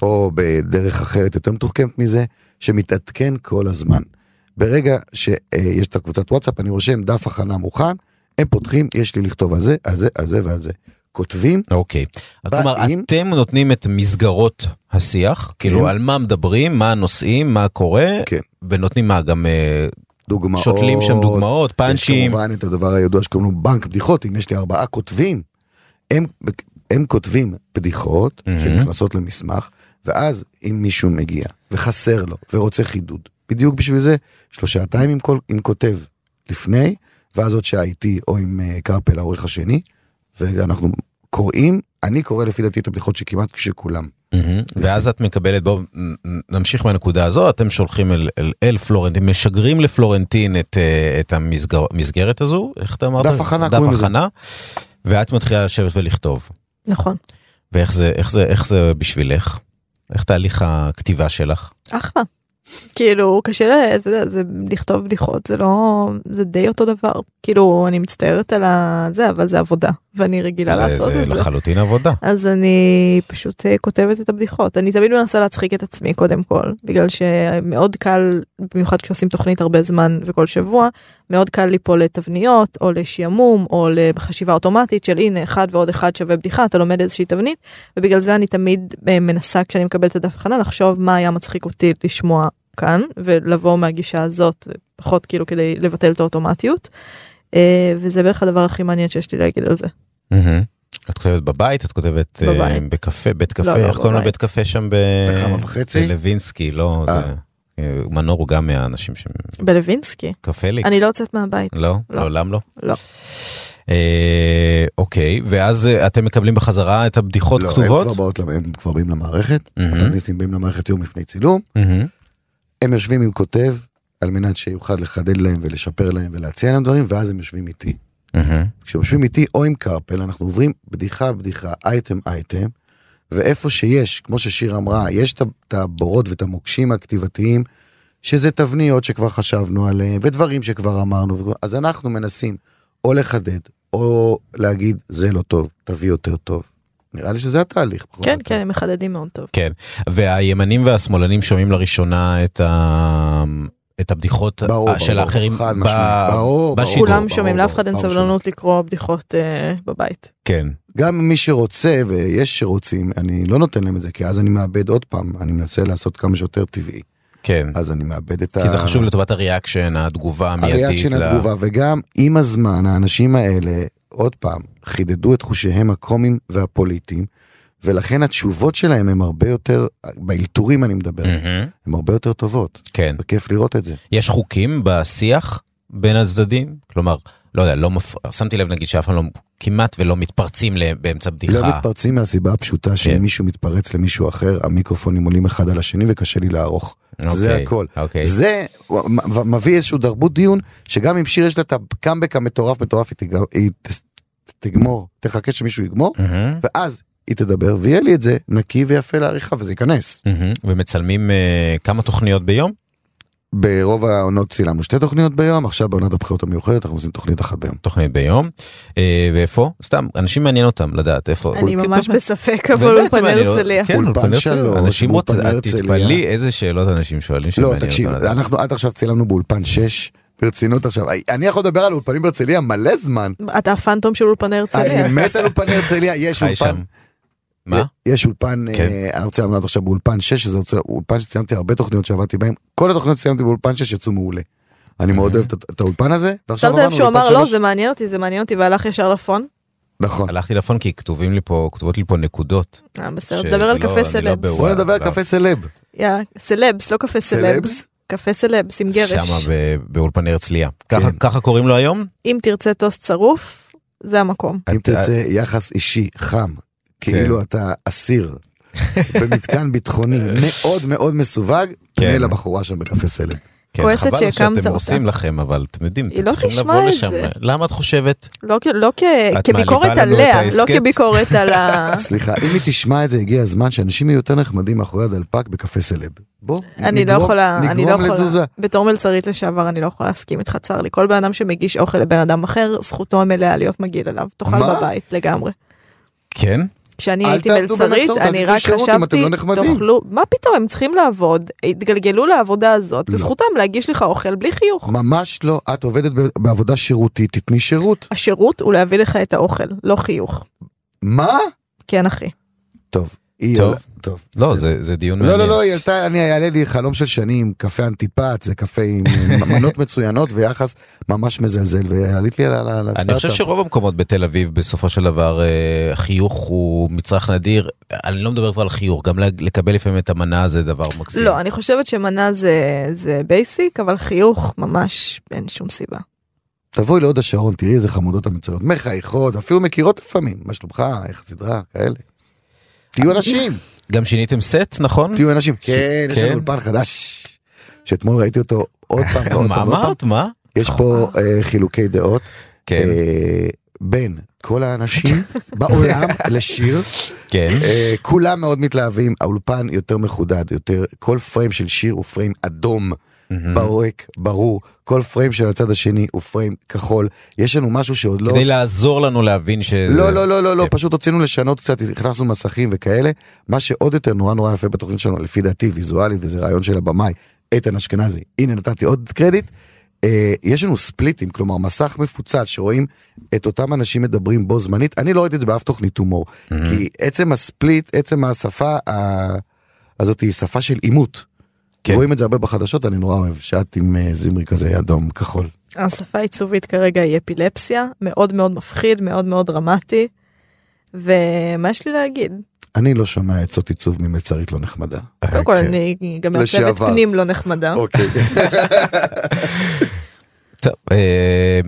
[SPEAKER 3] או בדרך אחרת יותר מתוחכמת מזה, שמתעדכן כל הזמן. ברגע שיש את הקבוצת וואטסאפ, אני רושם דף הכנה מוכן, הם פותחים, יש לי לכתוב על זה, על זה, על זה ועל זה. כותבים,
[SPEAKER 1] אוקיי. כלומר,
[SPEAKER 3] באים-
[SPEAKER 1] אתם נותנים את מסגרות השיח, כאילו על מה מדברים, מה הנושאים, מה קורה,
[SPEAKER 3] כן.
[SPEAKER 1] ונותנים מה, גם אה,
[SPEAKER 3] דוגמאות.
[SPEAKER 1] שותלים שם דוגמאות,
[SPEAKER 3] יש
[SPEAKER 1] פאנצ'ים.
[SPEAKER 3] כמובן את הדבר הידוע שקוראים לו בנק בדיחות, אם יש לי ארבעה כותבים, הם, הם כותבים בדיחות
[SPEAKER 1] מהמם.
[SPEAKER 3] שנכנסות למסמך, ואז אם מישהו מגיע וחסר לו ורוצה חידוד, בדיוק בשביל זה, יש לו שעתיים עם, כל, עם כותב לפני, ואז עוד שעה איתי או עם uh, קרפל העורך השני, ואנחנו קוראים, אני קורא לפי דעתי את הבדיחות שכמעט כשכולם.
[SPEAKER 1] ואז את מקבלת, בואו נמשיך מהנקודה הזו, אתם שולחים אל, אל, אל פלורנטין, משגרים לפלורנטין את, אה, את המסגר, המסגרת הזו, איך אתה אמרת?
[SPEAKER 3] דף הכנה,
[SPEAKER 1] דף. הכנה, ואת מתחילה לשבת ולכתוב.
[SPEAKER 2] נכון.
[SPEAKER 1] ואיך זה, איך זה, איך זה בשבילך? איך תהליך הכתיבה שלך?
[SPEAKER 2] אחלה. כאילו קשה ל... זה, זה לכתוב בדיחות זה לא זה די אותו דבר כאילו אני מצטערת על זה אבל זה עבודה ואני רגילה לעשות
[SPEAKER 1] זה
[SPEAKER 2] את זה.
[SPEAKER 1] לחלוטין עבודה.
[SPEAKER 2] אז אני פשוט אה, כותבת את הבדיחות אני תמיד מנסה להצחיק את עצמי קודם כל בגלל שמאוד קל במיוחד כשעושים תוכנית הרבה זמן וכל שבוע מאוד קל ליפול לתבניות או לשעמום או לחשיבה אוטומטית של הנה אחד ועוד אחד שווה בדיחה אתה לומד איזושהי תבנית ובגלל זה אני תמיד אה, מנסה כשאני מקבלת את הדף הכנה לחשוב מה היה מצחיק אותי לשמוע כאן ולבוא מהגישה הזאת ופחות כאילו כדי לבטל את האוטומטיות. אה, וזה בערך הדבר הכי מעניין שיש לי להגיד על זה.
[SPEAKER 1] את כותבת בבית, את כותבת אה. בקפה, בית
[SPEAKER 2] לא,
[SPEAKER 1] קפה,
[SPEAKER 2] לא,
[SPEAKER 1] איך קוראים. לבית קפה שם ב...
[SPEAKER 3] בכמה וחצי?
[SPEAKER 1] בלווינסקי, לא,
[SPEAKER 3] אה.
[SPEAKER 1] זה... מנור הוא גם מהאנשים שהם
[SPEAKER 2] בלווינסקי.
[SPEAKER 1] קפליקס.
[SPEAKER 2] אני לא יוצאת מהבית.
[SPEAKER 1] לא?
[SPEAKER 2] לא.
[SPEAKER 1] לעולם לא?
[SPEAKER 2] לא.
[SPEAKER 1] אה, אוקיי, ואז אתם מקבלים בחזרה את הבדיחות
[SPEAKER 3] לא, הם
[SPEAKER 1] כתובות?
[SPEAKER 3] כבר, באות, הם כבר באים למערכת. הפאנליסטים באים למערכת יום לפני צילום. הם יושבים עם כותב על מנת שיוכל לחדד להם ולשפר להם ולהציע להם דברים, ואז הם יושבים איתי. כשהם יושבים איתי או עם קרפל, אנחנו עוברים בדיחה בדיחה, אייטם אייטם, ואיפה שיש, כמו ששיר אמרה, יש את הבורות ואת המוקשים הכתיבתיים, שזה תבניות שכבר חשבנו עליהם, ודברים שכבר אמרנו, אז אנחנו מנסים או לחדד, או להגיד, זה לא טוב, תביא יותר טוב. נראה לי שזה התהליך.
[SPEAKER 2] כן. כן, הם מחדדים מאוד טוב.
[SPEAKER 1] כן, והימנים והשמאלנים שומעים לראשונה את ה... את הבדיחות
[SPEAKER 3] ברור,
[SPEAKER 1] של
[SPEAKER 3] ברור,
[SPEAKER 1] האחרים
[SPEAKER 3] חד
[SPEAKER 1] ב-
[SPEAKER 3] משמעית, ברור,
[SPEAKER 1] בשידור.
[SPEAKER 2] כולם שומעים, לאף אחד אין
[SPEAKER 3] ברור
[SPEAKER 2] סבלנות לקרוא בדיחות אה, בבית.
[SPEAKER 1] כן,
[SPEAKER 3] גם מי שרוצה, ויש שרוצים, אני לא נותן להם את זה, כי אז אני מאבד עוד פעם, אני מנסה לעשות כמה שיותר טבעי.
[SPEAKER 1] כן.
[SPEAKER 3] אז אני מאבד את
[SPEAKER 1] כי זה חשוב לטובת הריאקשן, התגובה המיידית.
[SPEAKER 3] הריאקשן
[SPEAKER 1] ל-
[SPEAKER 3] התגובה, וגם עם הזמן האנשים האלה, עוד פעם, חידדו את חושיהם הקומיים והפוליטיים, ולכן התשובות שלהם הם הרבה יותר, באלתורים אני מדבר,
[SPEAKER 1] מהמם.
[SPEAKER 3] הם הרבה יותר טובות.
[SPEAKER 1] כן.
[SPEAKER 3] זה כיף לראות את זה.
[SPEAKER 1] יש חוקים בשיח בין הצדדים? כלומר, לא יודע, לא מפ... שמתי לב נגיד שאף פעם לא, כמעט ולא מתפרצים באמצע בדיחה.
[SPEAKER 3] לא מתפרצים מהסיבה הפשוטה
[SPEAKER 1] כן.
[SPEAKER 3] שאם מישהו מתפרץ למישהו אחר, המיקרופונים עולים אחד על השני וקשה לי לערוך. זה
[SPEAKER 1] אוקיי,
[SPEAKER 3] הכל.
[SPEAKER 1] אוקיי.
[SPEAKER 3] זה מביא איזשהו תרבות דיון, שגם אם שיר יש לה את הקאמבק המטורף מטורף, היא תגמור, תחכה שמישהו יגמור,
[SPEAKER 1] מהמם,
[SPEAKER 3] ואז היא תדבר, ויהיה לי את זה נקי ויפה לעריכה, וזה ייכנס.
[SPEAKER 1] ומצלמים אה, כמה תוכניות ביום?
[SPEAKER 3] ברוב העונות צילמנו שתי תוכניות ביום, עכשיו בעונת הבחירות המיוחדת אנחנו עושים תוכנית אחת ביום.
[SPEAKER 1] תוכנית ביום. אה, ואיפה? סתם, אנשים מעניין אותם לדעת איפה.
[SPEAKER 2] אני
[SPEAKER 1] כן,
[SPEAKER 2] ממש
[SPEAKER 1] באמת.
[SPEAKER 2] בספק, אבל
[SPEAKER 1] מעניין אותם.
[SPEAKER 2] הרצליה.
[SPEAKER 1] כן,
[SPEAKER 3] אולפן. שלוש,
[SPEAKER 1] אנשים רוצים. תתפלאי איזה שאלות אנשים שואלים
[SPEAKER 3] לא,
[SPEAKER 1] שמעניין
[SPEAKER 3] תקשיב. אנחנו עד עכשיו צילמנו באולפן 6, ברצינות עכשיו, אני יכול לדבר על אולפנים בהרצליה מלא זמן.
[SPEAKER 2] אתה הפנטום של אולפני הרצליה.
[SPEAKER 3] אני מת על אולפני הרצליה, יש אולפן.
[SPEAKER 1] מה?
[SPEAKER 3] יש אולפן,
[SPEAKER 1] כן.
[SPEAKER 3] אה, אני רוצה לעמוד עכשיו באולפן 6, שזה אולפן שצילמתי הרבה תוכניות שעבדתי בהן, כל התוכניות שצילמתי באולפן 6 יצאו מעולה. אני מאוד אוהב את- האולפן הזה, ועכשיו
[SPEAKER 2] שמת לב שהוא אמר לא. זה מעניין אותי זה מעניין אותי והלך ישר ל phone?
[SPEAKER 3] נכון.
[SPEAKER 1] הלכתי ל phone כי כתובים לי פה, כתובות לי פה נקודות.
[SPEAKER 2] אה בסדר, דבר על
[SPEAKER 1] לא-
[SPEAKER 2] קפה
[SPEAKER 1] לא
[SPEAKER 2] סלבס.
[SPEAKER 3] בוא נדבר על. קפה סלב.
[SPEAKER 2] יא, סלבס לא קפה סלבס. קפה סלבס עם גרש.
[SPEAKER 1] שמה ב- באולפני הרצליה. ככה-
[SPEAKER 3] כן.
[SPEAKER 1] ככה קוראים לו היום?
[SPEAKER 2] אם תרצה טוסט צרוף זה המקום.
[SPEAKER 3] אם תרצה יחס אישי חם, כאילו אתה אסיר במתקן ביטחוני מאוד מאוד מסווג,
[SPEAKER 1] כן.
[SPEAKER 3] פנה לבחורה שם בקפה סלב.
[SPEAKER 1] כן,
[SPEAKER 2] כועסת
[SPEAKER 1] חבל
[SPEAKER 2] שהקמת
[SPEAKER 1] שאתם
[SPEAKER 2] אותה.
[SPEAKER 1] עושים לכם, אבל אתם יודעים, אתם
[SPEAKER 2] לא
[SPEAKER 1] צריכים
[SPEAKER 2] תשמע
[SPEAKER 1] לבוא לשם.
[SPEAKER 2] זה.
[SPEAKER 1] למה את חושבת?
[SPEAKER 2] לא, לא כביקורת עליה, לא? כביקורת על ה...
[SPEAKER 3] סליחה, אם היא תשמע את זה, הגיע הזמן שאנשים יהיו יותר נחמדים מאחורי הדלפק בקפה סלב. בוא,
[SPEAKER 2] אני לא
[SPEAKER 3] נגרום-
[SPEAKER 2] יכולה, אני לא
[SPEAKER 3] נגרום
[SPEAKER 2] יכולה,
[SPEAKER 3] לתזוזה.
[SPEAKER 2] בתור מלצרית לשעבר אני לא יכולה להסכים איתך צר לי, כל בן אדם שמגיש אוכל לבן אדם אחר, זכותו המלאה להיות מגעיל אליו, תאכל? בבית לגמרי.
[SPEAKER 1] כן?
[SPEAKER 2] כשאני הייתי מלצרית, אני רק חשבתי,
[SPEAKER 3] לא.
[SPEAKER 2] תאכלו, מה פתאום, הם צריכים לעבוד, התגלגלו לעבודה הזאת,
[SPEAKER 3] לא.
[SPEAKER 2] וזכותם להגיש לך אוכל בלי חיוך.
[SPEAKER 3] ממש לא, את עובדת בעבודה שירותית, תתני שירות.
[SPEAKER 2] השירות הוא להביא לך את האוכל, לא חיוך.
[SPEAKER 3] מה?
[SPEAKER 2] כן אחי.
[SPEAKER 3] טוב. היא
[SPEAKER 1] טוב.
[SPEAKER 3] עולה- טוב.
[SPEAKER 1] לא,
[SPEAKER 3] בסדר.
[SPEAKER 1] זה זה דיון
[SPEAKER 3] לא,
[SPEAKER 1] מעניין.
[SPEAKER 3] לא, לא, היא עלתה, אני, היה לי חלום של שנים, קפה אנטיפט, זה קפה עם מנות מצוינות ויחס ממש מזלזל, ועלית לי על הסטארט-אפ.
[SPEAKER 1] אני חושב שרוב המקומות בתל אביב בסופו של דבר אה, חיוך הוא מצרך נדיר. אני לא מדבר כבר על חיוך, גם לקבל לפעמים את המנה זה דבר מקסים.
[SPEAKER 2] לא, אני חושבת שמנה זה, זה basic, אבל חיוך ממש אין שום סיבה.
[SPEAKER 3] תבואי להוד השרון, תראי איזה חמודות המצויות, מחייכות, אפילו מכירות לפעמים, מה שלומך, איך הסדרה, כאלה. תהיו אנשים,
[SPEAKER 1] גם שיניתם סט, נכון?
[SPEAKER 3] תהיו אנשים. כן, יש
[SPEAKER 1] כן.
[SPEAKER 3] לנו אולפן חדש, שאתמול ראיתי אותו עוד פעם ועוד
[SPEAKER 1] מה
[SPEAKER 3] פעם פעם.
[SPEAKER 1] אמרת? מה?
[SPEAKER 3] יש פה אה, חילוקי דעות
[SPEAKER 1] כן,
[SPEAKER 3] אה, בין כל האנשים בעולם לשיר.
[SPEAKER 1] כן.
[SPEAKER 3] אה, כולם מאוד מתלהבים, האולפן יותר מחודד, יותר, כל פריים של שיר הוא פריים אדום, ברק, ברור, כל פריים של הצד השני הוא פריים כחול, יש לנו משהו שעוד לא...
[SPEAKER 1] כדי לעזור לנו להבין ש...
[SPEAKER 3] לא, לא, לא, לא, לא,
[SPEAKER 1] כן.
[SPEAKER 3] פשוט רצינו לשנות קצת, הכנסנו מסכים וכאלה, מה שעוד יותר נורא נורא יפה בתוכנית שלנו, לפי דעתי, ויזואלית, וזה רעיון של הבמאי, איתן אשכנזי, הנה נתתי עוד קרדיט, אה, יש לנו ספליטים, כלומר מסך מפוצל שרואים את אותם אנשים מדברים בו זמנית, אני לא ראיתי את זה באף תוכנית הומור, כי עצם הספליט, עצם השפה הזאת היא שפה של עימות.
[SPEAKER 1] כן.
[SPEAKER 3] רואים את זה הרבה בחדשות, אני נורא אוהב, שאת עם אה, זמרי כזה אדום כחול.
[SPEAKER 2] השפה העיצובית כרגע היא אפילפסיה, מאוד מאוד מפחיד, מאוד מאוד דרמטי. ומה יש לי להגיד?
[SPEAKER 3] אני לא שומע עצות עיצוב ממצרית לא נחמדה.
[SPEAKER 2] קודם כל
[SPEAKER 1] כן.
[SPEAKER 2] אני גם מעצבת. פנים לא נחמדה.
[SPEAKER 3] אוקיי.
[SPEAKER 1] טוב, אה,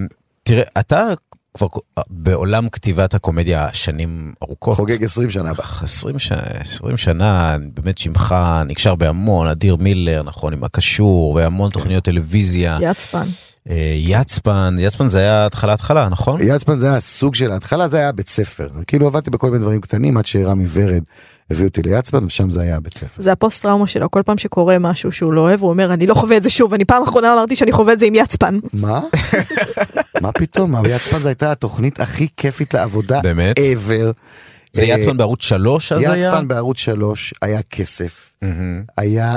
[SPEAKER 1] תראה, אתה כבר בעולם כתיבת הקומדיה שנים ארוכות.
[SPEAKER 3] חוגג 20 שנה הבאה.
[SPEAKER 1] 20 שנה, 20 שנה, באמת שמך נקשר בהמון, אדיר מילר, נכון, עם הקשור, והמון תוכניות טלוויזיה.
[SPEAKER 2] יצפן.
[SPEAKER 1] אה, יצפן, יצפן זה היה התחלה התחלה, נכון?
[SPEAKER 3] יצפן זה היה סוג של ההתחלה זה היה בית ספר כאילו עבדתי בכל מיני דברים קטנים עד שרמי ורד הביא אותי ליצפן ושם זה היה בית ספר.
[SPEAKER 2] זה הפוסט טראומה שלו, כל פעם שקורה משהו שהוא לא אוהב, הוא אומר, אני לא חווה את זה שוב, אני פעם אחרונה אמרתי שאני חווה את זה עם יצפן.
[SPEAKER 3] מה? מה פתאום? יצפן זו הייתה התוכנית הכי כיפית לעבודה
[SPEAKER 1] באמת?
[SPEAKER 3] ever.
[SPEAKER 1] זה
[SPEAKER 3] אה,
[SPEAKER 1] יצפן בערוץ 3 אז היה?
[SPEAKER 3] יצפן בערוץ 3 היה כסף. היה,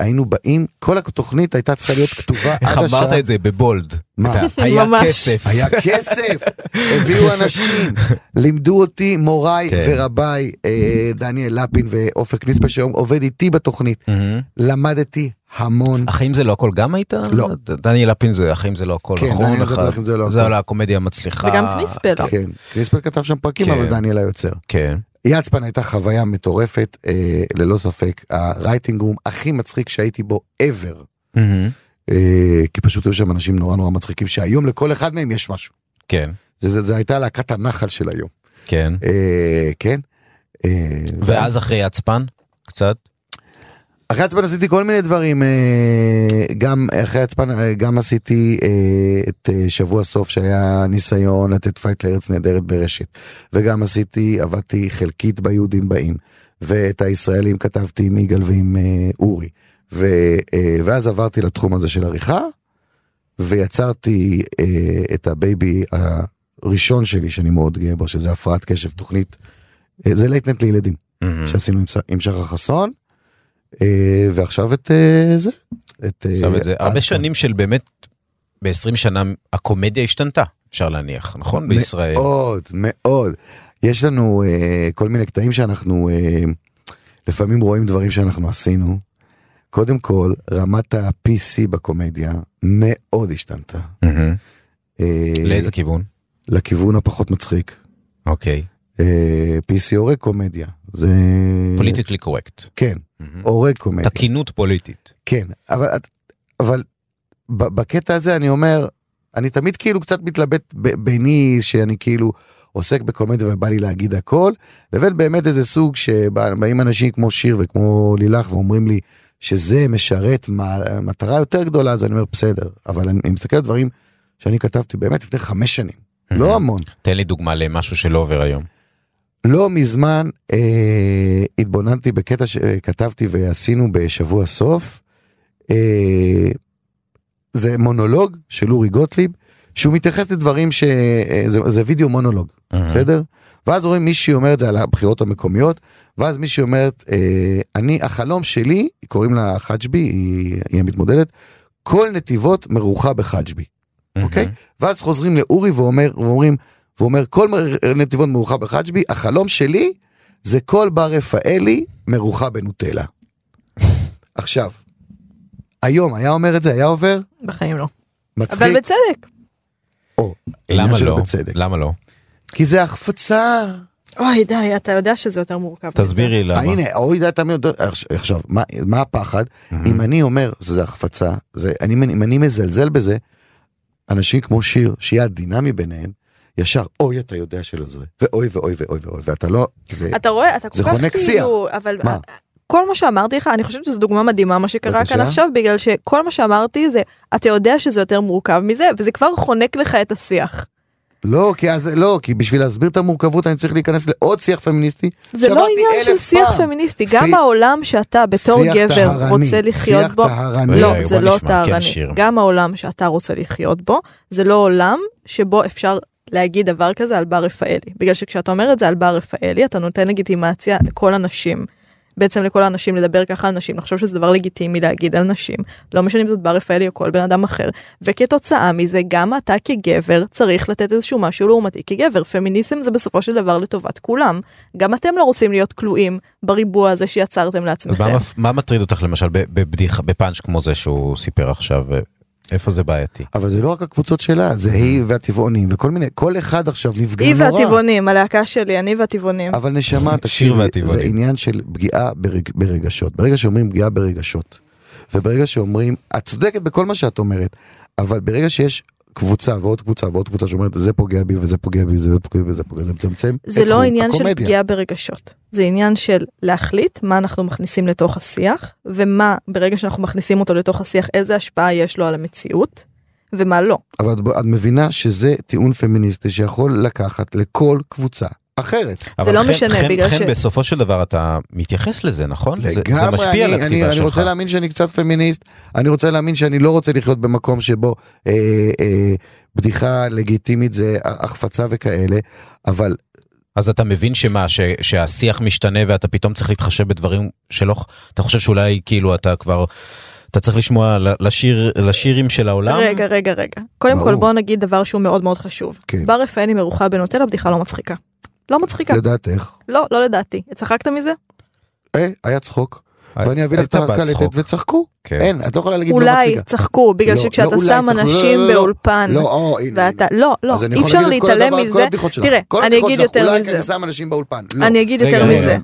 [SPEAKER 3] היינו באים, כל התוכנית הייתה צריכה להיות כתובה
[SPEAKER 1] איך
[SPEAKER 3] עד השעה.
[SPEAKER 1] אמרת את זה בבולד?
[SPEAKER 3] מה?
[SPEAKER 1] אתה, היה
[SPEAKER 2] ממש.
[SPEAKER 1] כסף.
[SPEAKER 3] היה כסף, הביאו אנשים, לימדו אותי מוריי
[SPEAKER 1] כן.
[SPEAKER 3] ורביי, אה, דניאל לפין ועופר קניספה שהיום עובד איתי בתוכנית. למדתי המון.
[SPEAKER 1] אחים זה לא הכל גם היית?
[SPEAKER 3] לא.
[SPEAKER 1] דניאל לפין זה אחים זה לא הכל,
[SPEAKER 3] כן,
[SPEAKER 1] נכון?
[SPEAKER 3] דניאל
[SPEAKER 1] אחד-
[SPEAKER 3] לפין זה לא
[SPEAKER 1] זה
[SPEAKER 3] הכל.
[SPEAKER 1] על הקומדיה המצליחה.
[SPEAKER 2] וגם קניספל.
[SPEAKER 3] כן, קניספל כתב שם פרקים
[SPEAKER 1] כן.
[SPEAKER 3] אבל דניאל היוצר.
[SPEAKER 1] כן.
[SPEAKER 3] יצפן הייתה חוויה מטורפת, אה, ללא ספק, הרייטינג רום הכי מצחיק שהייתי בו ever.
[SPEAKER 1] מהמם.
[SPEAKER 3] אה, כי פשוט היו שם אנשים נורא נורא מצחיקים שהיום לכל אחד מהם יש משהו.
[SPEAKER 1] כן,
[SPEAKER 3] זה, זה, זה הייתה להקת הנחל של היום.
[SPEAKER 1] כן.
[SPEAKER 3] אה, כן. אה,
[SPEAKER 1] ואז אחרי יצפן? קצת?
[SPEAKER 3] אחרי יצפן עשיתי כל מיני דברים, אה, גם אחרי יצפן אה, גם עשיתי אה, את שבוע סוף שהיה ניסיון לתת fight לארץ נהדרת ברשת, וגם עשיתי, עבדתי חלקית ביהודים באים, ואת הישראלים כתבתי עם יגאל ועם אורי, ו, ואז עברתי לתחום הזה של עריכה, ויצרתי את ה baby הראשון שלי שאני מאוד גאה בו, שזה הפרעת קשב, תוכנית, זה late night לילדים.
[SPEAKER 1] מהמם.
[SPEAKER 3] שעשינו עם, עם שחר חסון, ועכשיו את אה, זה. את, אה,
[SPEAKER 1] עכשיו את זה, הרבה שנים של באמת, ב-20 שנה הקומדיה השתנתה, אפשר להניח, נכון? בישראל.
[SPEAKER 3] מאוד, מאוד. יש לנו אה, כל מיני קטעים שאנחנו אה, לפעמים רואים דברים שאנחנו עשינו. קודם כל, רמת ה-PC בקומדיה מאוד השתנתה. אה,
[SPEAKER 1] לאיזה כיוון?
[SPEAKER 3] לכיוון הפחות מצחיק.
[SPEAKER 1] אוקיי.
[SPEAKER 3] אה, PC הורג קומדיה. זה...
[SPEAKER 1] פוליטיקלי קורקט.
[SPEAKER 3] כן, הורג קומדיה.
[SPEAKER 1] תקינות פוליטית.
[SPEAKER 3] כן, אבל, אבל בקטע הזה אני אומר, אני תמיד כאילו קצת מתלבט ביני שאני כאילו עוסק בקומדיה ובא לי להגיד הכל, לבין באמת איזה סוג שבאים אנשים כמו שיר וכמו לילך ואומרים לי שזה משרת מטרה יותר גדולה, אז אני אומר בסדר, אבל אני, אני מסתכל על דברים שאני כתבתי באמת לפני חמש שנים, לא המון.
[SPEAKER 1] תן לי דוגמה למשהו שלא עובר היום.
[SPEAKER 3] לא מזמן אה, התבוננתי בקטע שכתבתי ועשינו בשבוע סוף. אה, זה מונולוג של אורי גוטליב, שהוא מתייחס לדברים ש... אה, זה, זה וידאו מונולוג, בסדר? ואז רואים מישהי אומרת זה על הבחירות המקומיות, ואז מישהי אומרת, אה, אני, החלום שלי, קוראים לה חג'בי, היא, היא המתמודדת, כל נתיבות מרוחה בחג'בי. אוקיי? ואז חוזרים לאורי ואומר, ואומרים, והוא אומר, כל נתיבות מרוחה בחג'בי, החלום שלי זה כל בר רפאלי מרוחה בנוטלה. עכשיו, היום היה אומר את זה, היה עובר?
[SPEAKER 2] בחיים לא.
[SPEAKER 3] מצחיק?
[SPEAKER 2] אבל בצדק.
[SPEAKER 3] או,
[SPEAKER 1] למה לא?
[SPEAKER 3] בצדק.
[SPEAKER 1] למה לא?
[SPEAKER 3] כי זה החפצה.
[SPEAKER 2] אוי די, אתה יודע שזה יותר מורכב.
[SPEAKER 1] תסבירי למה.
[SPEAKER 3] אה, הנה, אוי, די, אתה יודע, עכשיו, מה, מה הפחד? אם אני אומר, זה החפצה, זה, אני, אם אני מזלזל בזה, אנשים כמו שיר, שיהיה הדינמי ביניהם, ישר, אוי, אתה יודע שלא זה, ואוי ואוי ואוי ואוי, ואתה לא, זה,
[SPEAKER 2] אתה רואה, אתה כל
[SPEAKER 3] זה
[SPEAKER 2] כך
[SPEAKER 3] חונק
[SPEAKER 2] כאילו, אבל
[SPEAKER 3] מה?
[SPEAKER 2] כל מה שאמרתי לך, אני חושבת שזו דוגמה מדהימה מה שקרה
[SPEAKER 3] בבקשה.
[SPEAKER 2] כאן עכשיו, בגלל שכל מה שאמרתי זה, אתה יודע שזה יותר מורכב מזה, וזה כבר חונק לך את השיח.
[SPEAKER 3] לא, כי אז, לא, כי בשביל להסביר את המורכבות אני צריך להיכנס לעוד שיח פמיניסטי.
[SPEAKER 2] זה לא עניין של שיח
[SPEAKER 3] פעם.
[SPEAKER 2] פמיניסטי, גם
[SPEAKER 3] פי-
[SPEAKER 2] העולם שאתה בתור גבר
[SPEAKER 3] טהרני,
[SPEAKER 2] רוצה לחיות
[SPEAKER 3] שיח
[SPEAKER 2] בו,
[SPEAKER 3] טהרני.
[SPEAKER 2] לא, זה לא
[SPEAKER 1] כן,
[SPEAKER 2] טהרני. גם העולם שאתה רוצה לחיות בו, זה לא עולם שבו אפשר להגיד דבר כזה על בר רפאלי. בגלל שכשאתה אומר את זה על בר רפאלי, אתה נותן לגיטימציה לכל הנשים. בעצם לכל האנשים לדבר ככה על נשים, לחשוב שזה דבר לגיטימי להגיד על נשים, לא משנה אם זאת בר רפאלי או כל בן אדם אחר, וכתוצאה מזה גם אתה כגבר צריך לתת איזשהו משהו לעומתי כגבר, פמיניזם זה בסופו של דבר לטובת כולם, גם אתם לא רוצים להיות כלואים בריבוע הזה שיצרתם לעצמכם.
[SPEAKER 1] מה, מה מטריד אותך למשל בבדיחה, בפאנץ' כמו זה שהוא סיפר עכשיו? איפה זה בעייתי?
[SPEAKER 3] אבל זה לא רק הקבוצות שלה, זה היא והטבעונים וכל מיני, כל אחד עכשיו נפגע
[SPEAKER 2] היא
[SPEAKER 3] נורא.
[SPEAKER 2] והטבעונים, הלהקה שלי, אני והטבעונים.
[SPEAKER 3] אבל נשמה, תקשיבי,
[SPEAKER 1] והטבעונים.
[SPEAKER 3] זה עניין של פגיעה ברג, ברגשות. ברגע שאומרים פגיעה ברגשות, וברגע שאומרים, את צודקת בכל מה שאת אומרת, אבל ברגע שיש קבוצה ועוד קבוצה ועוד קבוצה שאומרת, זה פוגע בי וזה פוגע בי וזה פוגע בי וזה פוגע בי, זה מצמצם
[SPEAKER 2] זה לא עניין של
[SPEAKER 3] הקומדיה.
[SPEAKER 2] פגיעה ברגשות, זה עניין של להחליט מה אנחנו מכניסים לתוך השיח, ומה ברגע שאנחנו מכניסים אותו לתוך השיח, איזה השפעה יש לו על המציאות, ומה לא.
[SPEAKER 3] אבל את, את מבינה שזה טיעון פמיניסטי שיכול לקחת לכל קבוצה אחרת.
[SPEAKER 1] אבל
[SPEAKER 2] לא
[SPEAKER 1] חן-
[SPEAKER 2] משנה,
[SPEAKER 1] חן-
[SPEAKER 2] בגלל
[SPEAKER 1] חן,
[SPEAKER 2] ש-
[SPEAKER 1] בסופו של דבר אתה מתייחס לזה, נכון? זה- זה
[SPEAKER 3] לגמרי,
[SPEAKER 1] משפיע על
[SPEAKER 3] אני, אני,
[SPEAKER 1] הכתיבה
[SPEAKER 3] אני
[SPEAKER 1] שלך.
[SPEAKER 3] רוצה להאמין שאני קצת פמיניסט, אני רוצה להאמין שאני לא רוצה לחיות במקום שבו אה, אה, בדיחה לגיטימית זה החפצה וכאלה, אבל
[SPEAKER 1] אז אתה מבין שמה, ש, שהשיח משתנה ואתה פתאום צריך להתחשב בדברים שלא, אתה חושב שאולי כאילו אתה כבר, אתה צריך לשמוע לשיר, לשירים של העולם?
[SPEAKER 2] רגע, רגע, רגע. קודם
[SPEAKER 3] ברור.
[SPEAKER 2] כל בואו נגיד דבר שהוא מאוד מאוד חשוב.
[SPEAKER 3] כן.
[SPEAKER 2] בר רפאלי מרוחה בנוטלה, בדיחה לא מצחיקה. לא מצחיקה.
[SPEAKER 3] לדעתך,
[SPEAKER 2] לא, לא לדעתי. צחקת מזה?
[SPEAKER 3] אה, היה צחוק, ואני אביא לך את הקלטת. וצחקו,
[SPEAKER 1] כן.
[SPEAKER 3] אין, את לא יכולה להגיד לא
[SPEAKER 2] אולי
[SPEAKER 3] מצחיקה.
[SPEAKER 2] צחקו, בגלל
[SPEAKER 3] לא,
[SPEAKER 2] שכשאתה
[SPEAKER 3] לא, אולי
[SPEAKER 2] שם
[SPEAKER 3] לא,
[SPEAKER 2] אנשים
[SPEAKER 3] לא, לא, לא.
[SPEAKER 2] באולפן,
[SPEAKER 3] לא,
[SPEAKER 2] ואתה. לא, לא, אי אפשר להתעלם מזה. תראה, אני אגיד יותר
[SPEAKER 3] אולי
[SPEAKER 2] מזה.
[SPEAKER 3] כי אני שם אנשים באולפן. לא.
[SPEAKER 2] אני אגיד יותר מזה.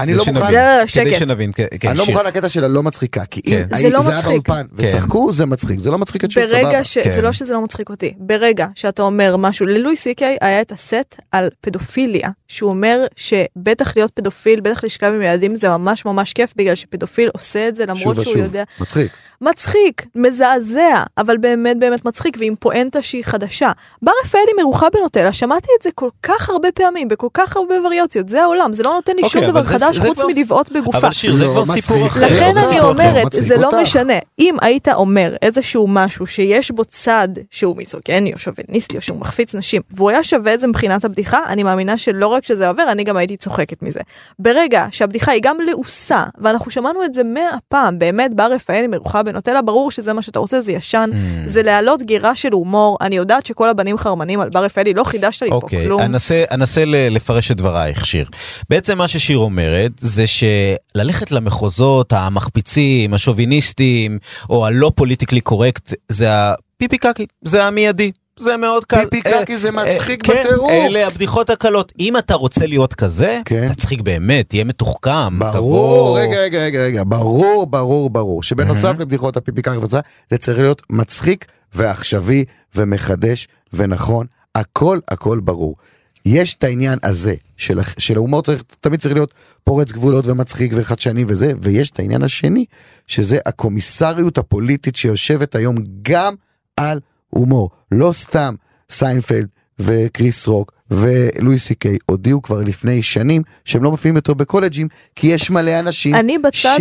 [SPEAKER 3] אני לא
[SPEAKER 1] כדי
[SPEAKER 3] מוכן,
[SPEAKER 1] שנבין,
[SPEAKER 2] לא,
[SPEAKER 1] כדי
[SPEAKER 2] שקט.
[SPEAKER 1] שנבין, כן, כן,
[SPEAKER 3] אני לא. מוכן לקטע של הלא מצחיקה, כי אם
[SPEAKER 1] כן.
[SPEAKER 2] זה לא
[SPEAKER 3] היה. באולפן
[SPEAKER 1] כן.
[SPEAKER 3] וצחקו, זה מצחיק, זה לא מצחיק את שיר,
[SPEAKER 2] ברגע
[SPEAKER 3] סבבה.
[SPEAKER 1] כן.
[SPEAKER 2] זה לא שזה לא מצחיק אותי, ברגע שאתה אומר משהו, ללואי סי קיי היה את הסט על פדופיליה, שהוא אומר שבטח להיות פדופיל, בטח לשכב עם ילדים זה ממש ממש כיף, בגלל שפדופיל עושה את זה למרות
[SPEAKER 3] שוב
[SPEAKER 2] שהוא יודע.
[SPEAKER 3] מצחיק.
[SPEAKER 2] מצחיק, מזעזע, אבל באמת באמת מצחיק, ועם פואנטה שהיא חדשה. בר רפאלי מרוחה בנוטלה, שמעתי את זה כל כך הרבה פעמים, בכל כך הרבה וריאציות, זה העולם, זה לא נותן לי
[SPEAKER 1] אוקיי,
[SPEAKER 2] שום
[SPEAKER 1] אבל
[SPEAKER 2] דבר
[SPEAKER 1] זה-
[SPEAKER 2] חדש
[SPEAKER 1] זה
[SPEAKER 2] חוץ
[SPEAKER 1] כבר-
[SPEAKER 2] מלבעוט בגופה.
[SPEAKER 1] אבל שיר, זה
[SPEAKER 3] לא,
[SPEAKER 1] כבר
[SPEAKER 3] מצחיק.
[SPEAKER 1] סיפור אחר.
[SPEAKER 3] זה
[SPEAKER 2] לכן
[SPEAKER 3] לא
[SPEAKER 2] אני
[SPEAKER 3] אחר,
[SPEAKER 2] אומרת, זה לא
[SPEAKER 3] אותך.
[SPEAKER 2] משנה. אם היית אומר איזשהו משהו שיש בו צד שהוא מיזוגני או שוביניסטי או שהוא מחפיץ נשים, והוא היה שווה את זה מבחינת הבדיחה, אני מאמינה שלא רק שזה עובר, אני גם הייתי צוחקת מזה. ברגע שהבדיחה היא גם לעוסה, ואנחנו שמענו את זה מאה פעם, באמת בר רפאלי מרוחה בנוטלה, ברור שזה מה שאתה רוצה, זה ישן,
[SPEAKER 1] Mm.
[SPEAKER 2] זה להעלות גירה של הומור. אני יודעת שכל הבנים חרמנים על בר רפאלי, לא חידשת לי פה
[SPEAKER 1] אוקיי,
[SPEAKER 2] כלום.
[SPEAKER 1] אנסה, אנסה ל- לפרש את דברייך, שיר. בעצם מה ששיר אומרת, זה שללכת למחוזות המחפיצים, השוביניסטים, או הלא politically correct, זה הפיפי קקי, זה המיידי. זה מאוד קל.
[SPEAKER 3] פיפי
[SPEAKER 1] אה,
[SPEAKER 3] קקי זה מצחיק
[SPEAKER 1] כן,
[SPEAKER 3] בטירוף.
[SPEAKER 1] אלה הבדיחות הקלות. אם אתה רוצה להיות כזה,
[SPEAKER 3] כן.
[SPEAKER 1] תצחיק באמת, תהיה מתוחכם.
[SPEAKER 3] ברור, רגע, רגע, רגע, רגע, ברור, ברור, ברור, שבנוסף לבדיחות הפיפי וזה, זה צריך להיות מצחיק ועכשווי ומחדש ונכון, הכל הכל ברור. יש את העניין הזה של, של ההומור צריך, תמיד צריך להיות פורץ גבולות ומצחיק וחדשני וזה, ויש את העניין השני, שזה הקומיסריות הפוליטית שיושבת היום גם על הומור. לא סתם סיינפלד וקריס רוק ולואי סי קיי הודיעו כבר לפני שנים שהם לא מופיעים יותר בקולג'ים, כי יש מלא אנשים
[SPEAKER 2] אני בצד...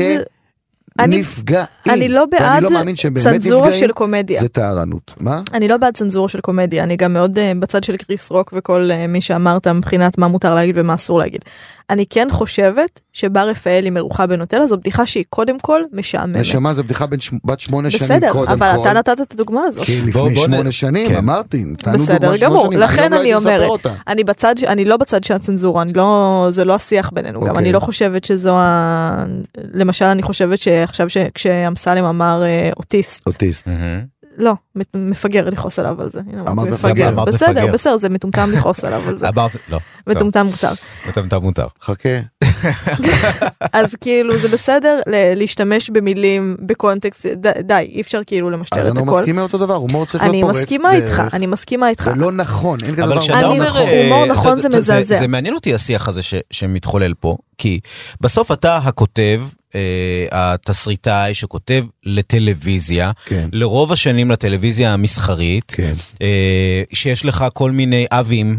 [SPEAKER 2] אני-
[SPEAKER 3] שנפגעים.
[SPEAKER 2] אני לא
[SPEAKER 3] ואני
[SPEAKER 2] בעד
[SPEAKER 3] לא מאמין שהם באמת
[SPEAKER 2] צנזורה
[SPEAKER 3] נפגעים,
[SPEAKER 2] של קומדיה.
[SPEAKER 3] זה טהרנות. מה?
[SPEAKER 2] אני לא בעד צנזורה של קומדיה, אני גם מאוד uh, בצד של קריס רוק וכל uh, מי שאמרת מבחינת מה מותר להגיד ומה אסור להגיד. אני כן חושבת שבר רפאלי מרוחה בנוטלה זו בדיחה שהיא קודם כל משעממת.
[SPEAKER 3] נשמה זה בדיחה בין ש- בת שמונה שנים
[SPEAKER 2] בסדר,
[SPEAKER 3] קודם
[SPEAKER 2] אבל
[SPEAKER 3] כל.
[SPEAKER 2] אתה נתת את הדוגמה הזאת.
[SPEAKER 3] כי
[SPEAKER 1] בוא-
[SPEAKER 3] לפני
[SPEAKER 1] בוא נ-
[SPEAKER 3] שמונה שנים,
[SPEAKER 1] כן.
[SPEAKER 3] אמרתי, נתנו
[SPEAKER 2] בסדר
[SPEAKER 3] דוגמה שמונה
[SPEAKER 2] גמור,
[SPEAKER 3] שנים,
[SPEAKER 2] לכן
[SPEAKER 3] היום לא
[SPEAKER 2] אני אומרת. אני בצד, אני לא בצד של הצנזורה, לא, זה לא השיח בינינו, גם
[SPEAKER 3] אוקיי.
[SPEAKER 2] אני לא חושבת שזו ה... למשל, אני חושבת שעכשיו ש- כשאמסלם אמר אה, אוטיסט,
[SPEAKER 3] אוטיסט.
[SPEAKER 1] מהמם.
[SPEAKER 2] לא, מפגר לכעוס עליו על זה.
[SPEAKER 3] אמרת
[SPEAKER 2] מפגר. בסדר,
[SPEAKER 1] מפגר.
[SPEAKER 2] בסדר, זה מטומטם לכעוס עליו על זה.
[SPEAKER 1] אמרת, לא,
[SPEAKER 2] מטומטם מותר.
[SPEAKER 1] אתה מותר.
[SPEAKER 3] חכה.
[SPEAKER 2] אז כאילו זה בסדר ל- להשתמש במילים בקונטקסט, די, אי אפשר כאילו למשטר
[SPEAKER 3] אז
[SPEAKER 2] את
[SPEAKER 3] אני לא
[SPEAKER 2] הכל.
[SPEAKER 3] מסכים אותו דבר, הומור צריך להיות
[SPEAKER 2] אני
[SPEAKER 3] פורץ.
[SPEAKER 2] מסכימה איתך. אני מסכימה איתך.
[SPEAKER 3] זה לא נכון, אין כזה
[SPEAKER 1] אבל
[SPEAKER 3] דבר.
[SPEAKER 1] כשאתה
[SPEAKER 2] אני-
[SPEAKER 1] אומר,
[SPEAKER 2] נכון,
[SPEAKER 1] אה,
[SPEAKER 2] הומור
[SPEAKER 1] אתה-
[SPEAKER 2] נכון זה מזעזע.
[SPEAKER 1] זה מעניין אותי השיח הזה ש- שמתחולל פה, כי בסוף אתה הכותב, אה, התסריטאי שכותב לטלוויזיה,
[SPEAKER 3] כן,
[SPEAKER 1] לרוב השנים לטלוויזיה המסחרית,
[SPEAKER 3] כן.
[SPEAKER 1] אה, שיש לך כל מיני אבים.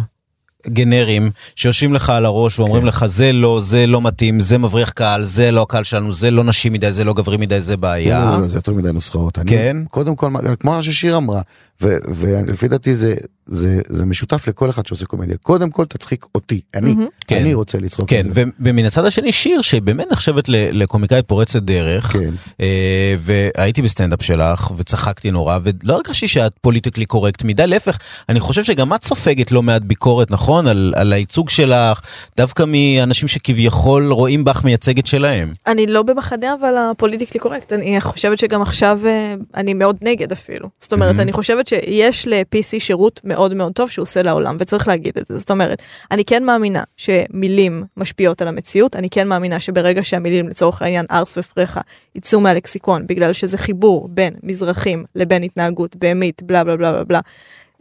[SPEAKER 1] גנרים שיושבים לך על הראש ואומרים
[SPEAKER 3] כן.
[SPEAKER 1] לך זה לא, זה לא מתאים, זה מבריח קהל, זה לא הקהל שלנו, זה לא נשים מדי, זה לא גברים מדי, זה
[SPEAKER 3] לא,
[SPEAKER 1] בעיה.
[SPEAKER 3] לא, לא, זה יותר מדי נוסחאות. אני-
[SPEAKER 1] כן.
[SPEAKER 3] קודם כל, כמו ששיר אמרה, ולפי דעתי זה זה, זה משותף לכל אחד שעושה קומדיה. קודם כל תצחיק אותי, אני,
[SPEAKER 2] מהמם.
[SPEAKER 1] כן.
[SPEAKER 3] אני רוצה לצחוק
[SPEAKER 1] כן,
[SPEAKER 3] על זה.
[SPEAKER 1] ומן הצד השני שיר שבאמת נחשבת לקומיקאית פורצת דרך,
[SPEAKER 3] כן.
[SPEAKER 1] אה, והייתי בסטנדאפ שלך וצחקתי נורא ולא הרגשתי שאת politically correct מדי, להפך, אני חושב שגם את סופגת לא מעט ביקורת, נכון? על, על הייצוג שלך, דווקא מאנשים שכביכול רואים בך מייצגת שלהם.
[SPEAKER 2] אני לא במחנה אבל ה politically correct, אני חושבת שגם עכשיו אה, אני מאוד נגד אפילו. זאת אומרת,
[SPEAKER 1] מהמם.
[SPEAKER 2] אני חושבת שיש ל-PC שירות מאוד מאוד טוב שהוא עושה לעולם, וצריך להגיד את זה. זאת אומרת, אני כן מאמינה שמילים משפיעות על המציאות, אני כן מאמינה שברגע שהמילים לצורך העניין ארס ופרחה יצאו מהלקסיקון, בגלל שזה חיבור בין מזרחים לבין התנהגות בהמית, בלה בלה בלה בלה בלה.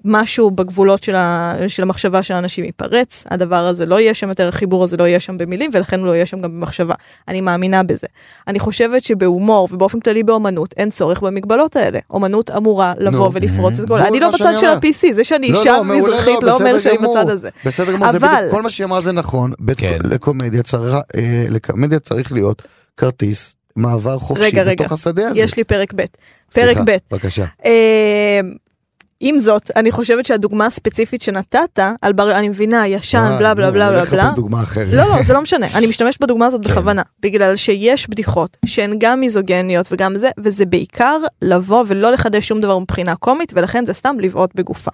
[SPEAKER 2] משהו בגבולות של, ה, של המחשבה של האנשים ייפרץ, הדבר הזה לא יהיה שם יותר, החיבור הזה לא יהיה שם במילים, ולכן הוא לא יהיה שם גם במחשבה. אני מאמינה בזה. אני חושבת שבהומור ובאופן כללי באומנות אין צורך במגבלות האלה. אומנות אמורה לבוא
[SPEAKER 3] נו.
[SPEAKER 2] ולפרוץ את כל... אני לא בצד של. ה-PC, זה שאני
[SPEAKER 3] לא,
[SPEAKER 2] אישה
[SPEAKER 3] לא, מעולה,
[SPEAKER 2] מזרחית
[SPEAKER 3] לא,
[SPEAKER 2] לא אומר שאני. בצד הזה.
[SPEAKER 3] בסדר גמור, זה
[SPEAKER 2] אבל-
[SPEAKER 3] בדיוק, כל מה שהיא אמרה זה נכון,
[SPEAKER 1] כן.
[SPEAKER 3] לקומדיה צריך, אה, לקומדיה צריך להיות כרטיס מעבר חופשי
[SPEAKER 2] רגע, רגע.
[SPEAKER 3] בתוך השדה הזה.
[SPEAKER 2] יש לי פרק ב'. פרק ב'.
[SPEAKER 3] בבקשה.
[SPEAKER 2] אה, עם זאת, אני חושבת שהדוגמה הספציפית שנתת, על בר... אני מבינה, ישן,
[SPEAKER 3] אה,
[SPEAKER 2] בלה בלה
[SPEAKER 3] נו,
[SPEAKER 2] בלה
[SPEAKER 3] אני
[SPEAKER 2] בלה בלה.
[SPEAKER 3] דוגמה אחרת.
[SPEAKER 2] לא, לא, זה לא משנה. אני משתמשת בדוגמה הזאת
[SPEAKER 1] כן.
[SPEAKER 2] בכוונה. בגלל שיש בדיחות שהן גם מיזוגניות וגם זה, וזה בעיקר לבוא ולא לחדש שום דבר מבחינה קומית, ולכן זה סתם לבעוט בגופה.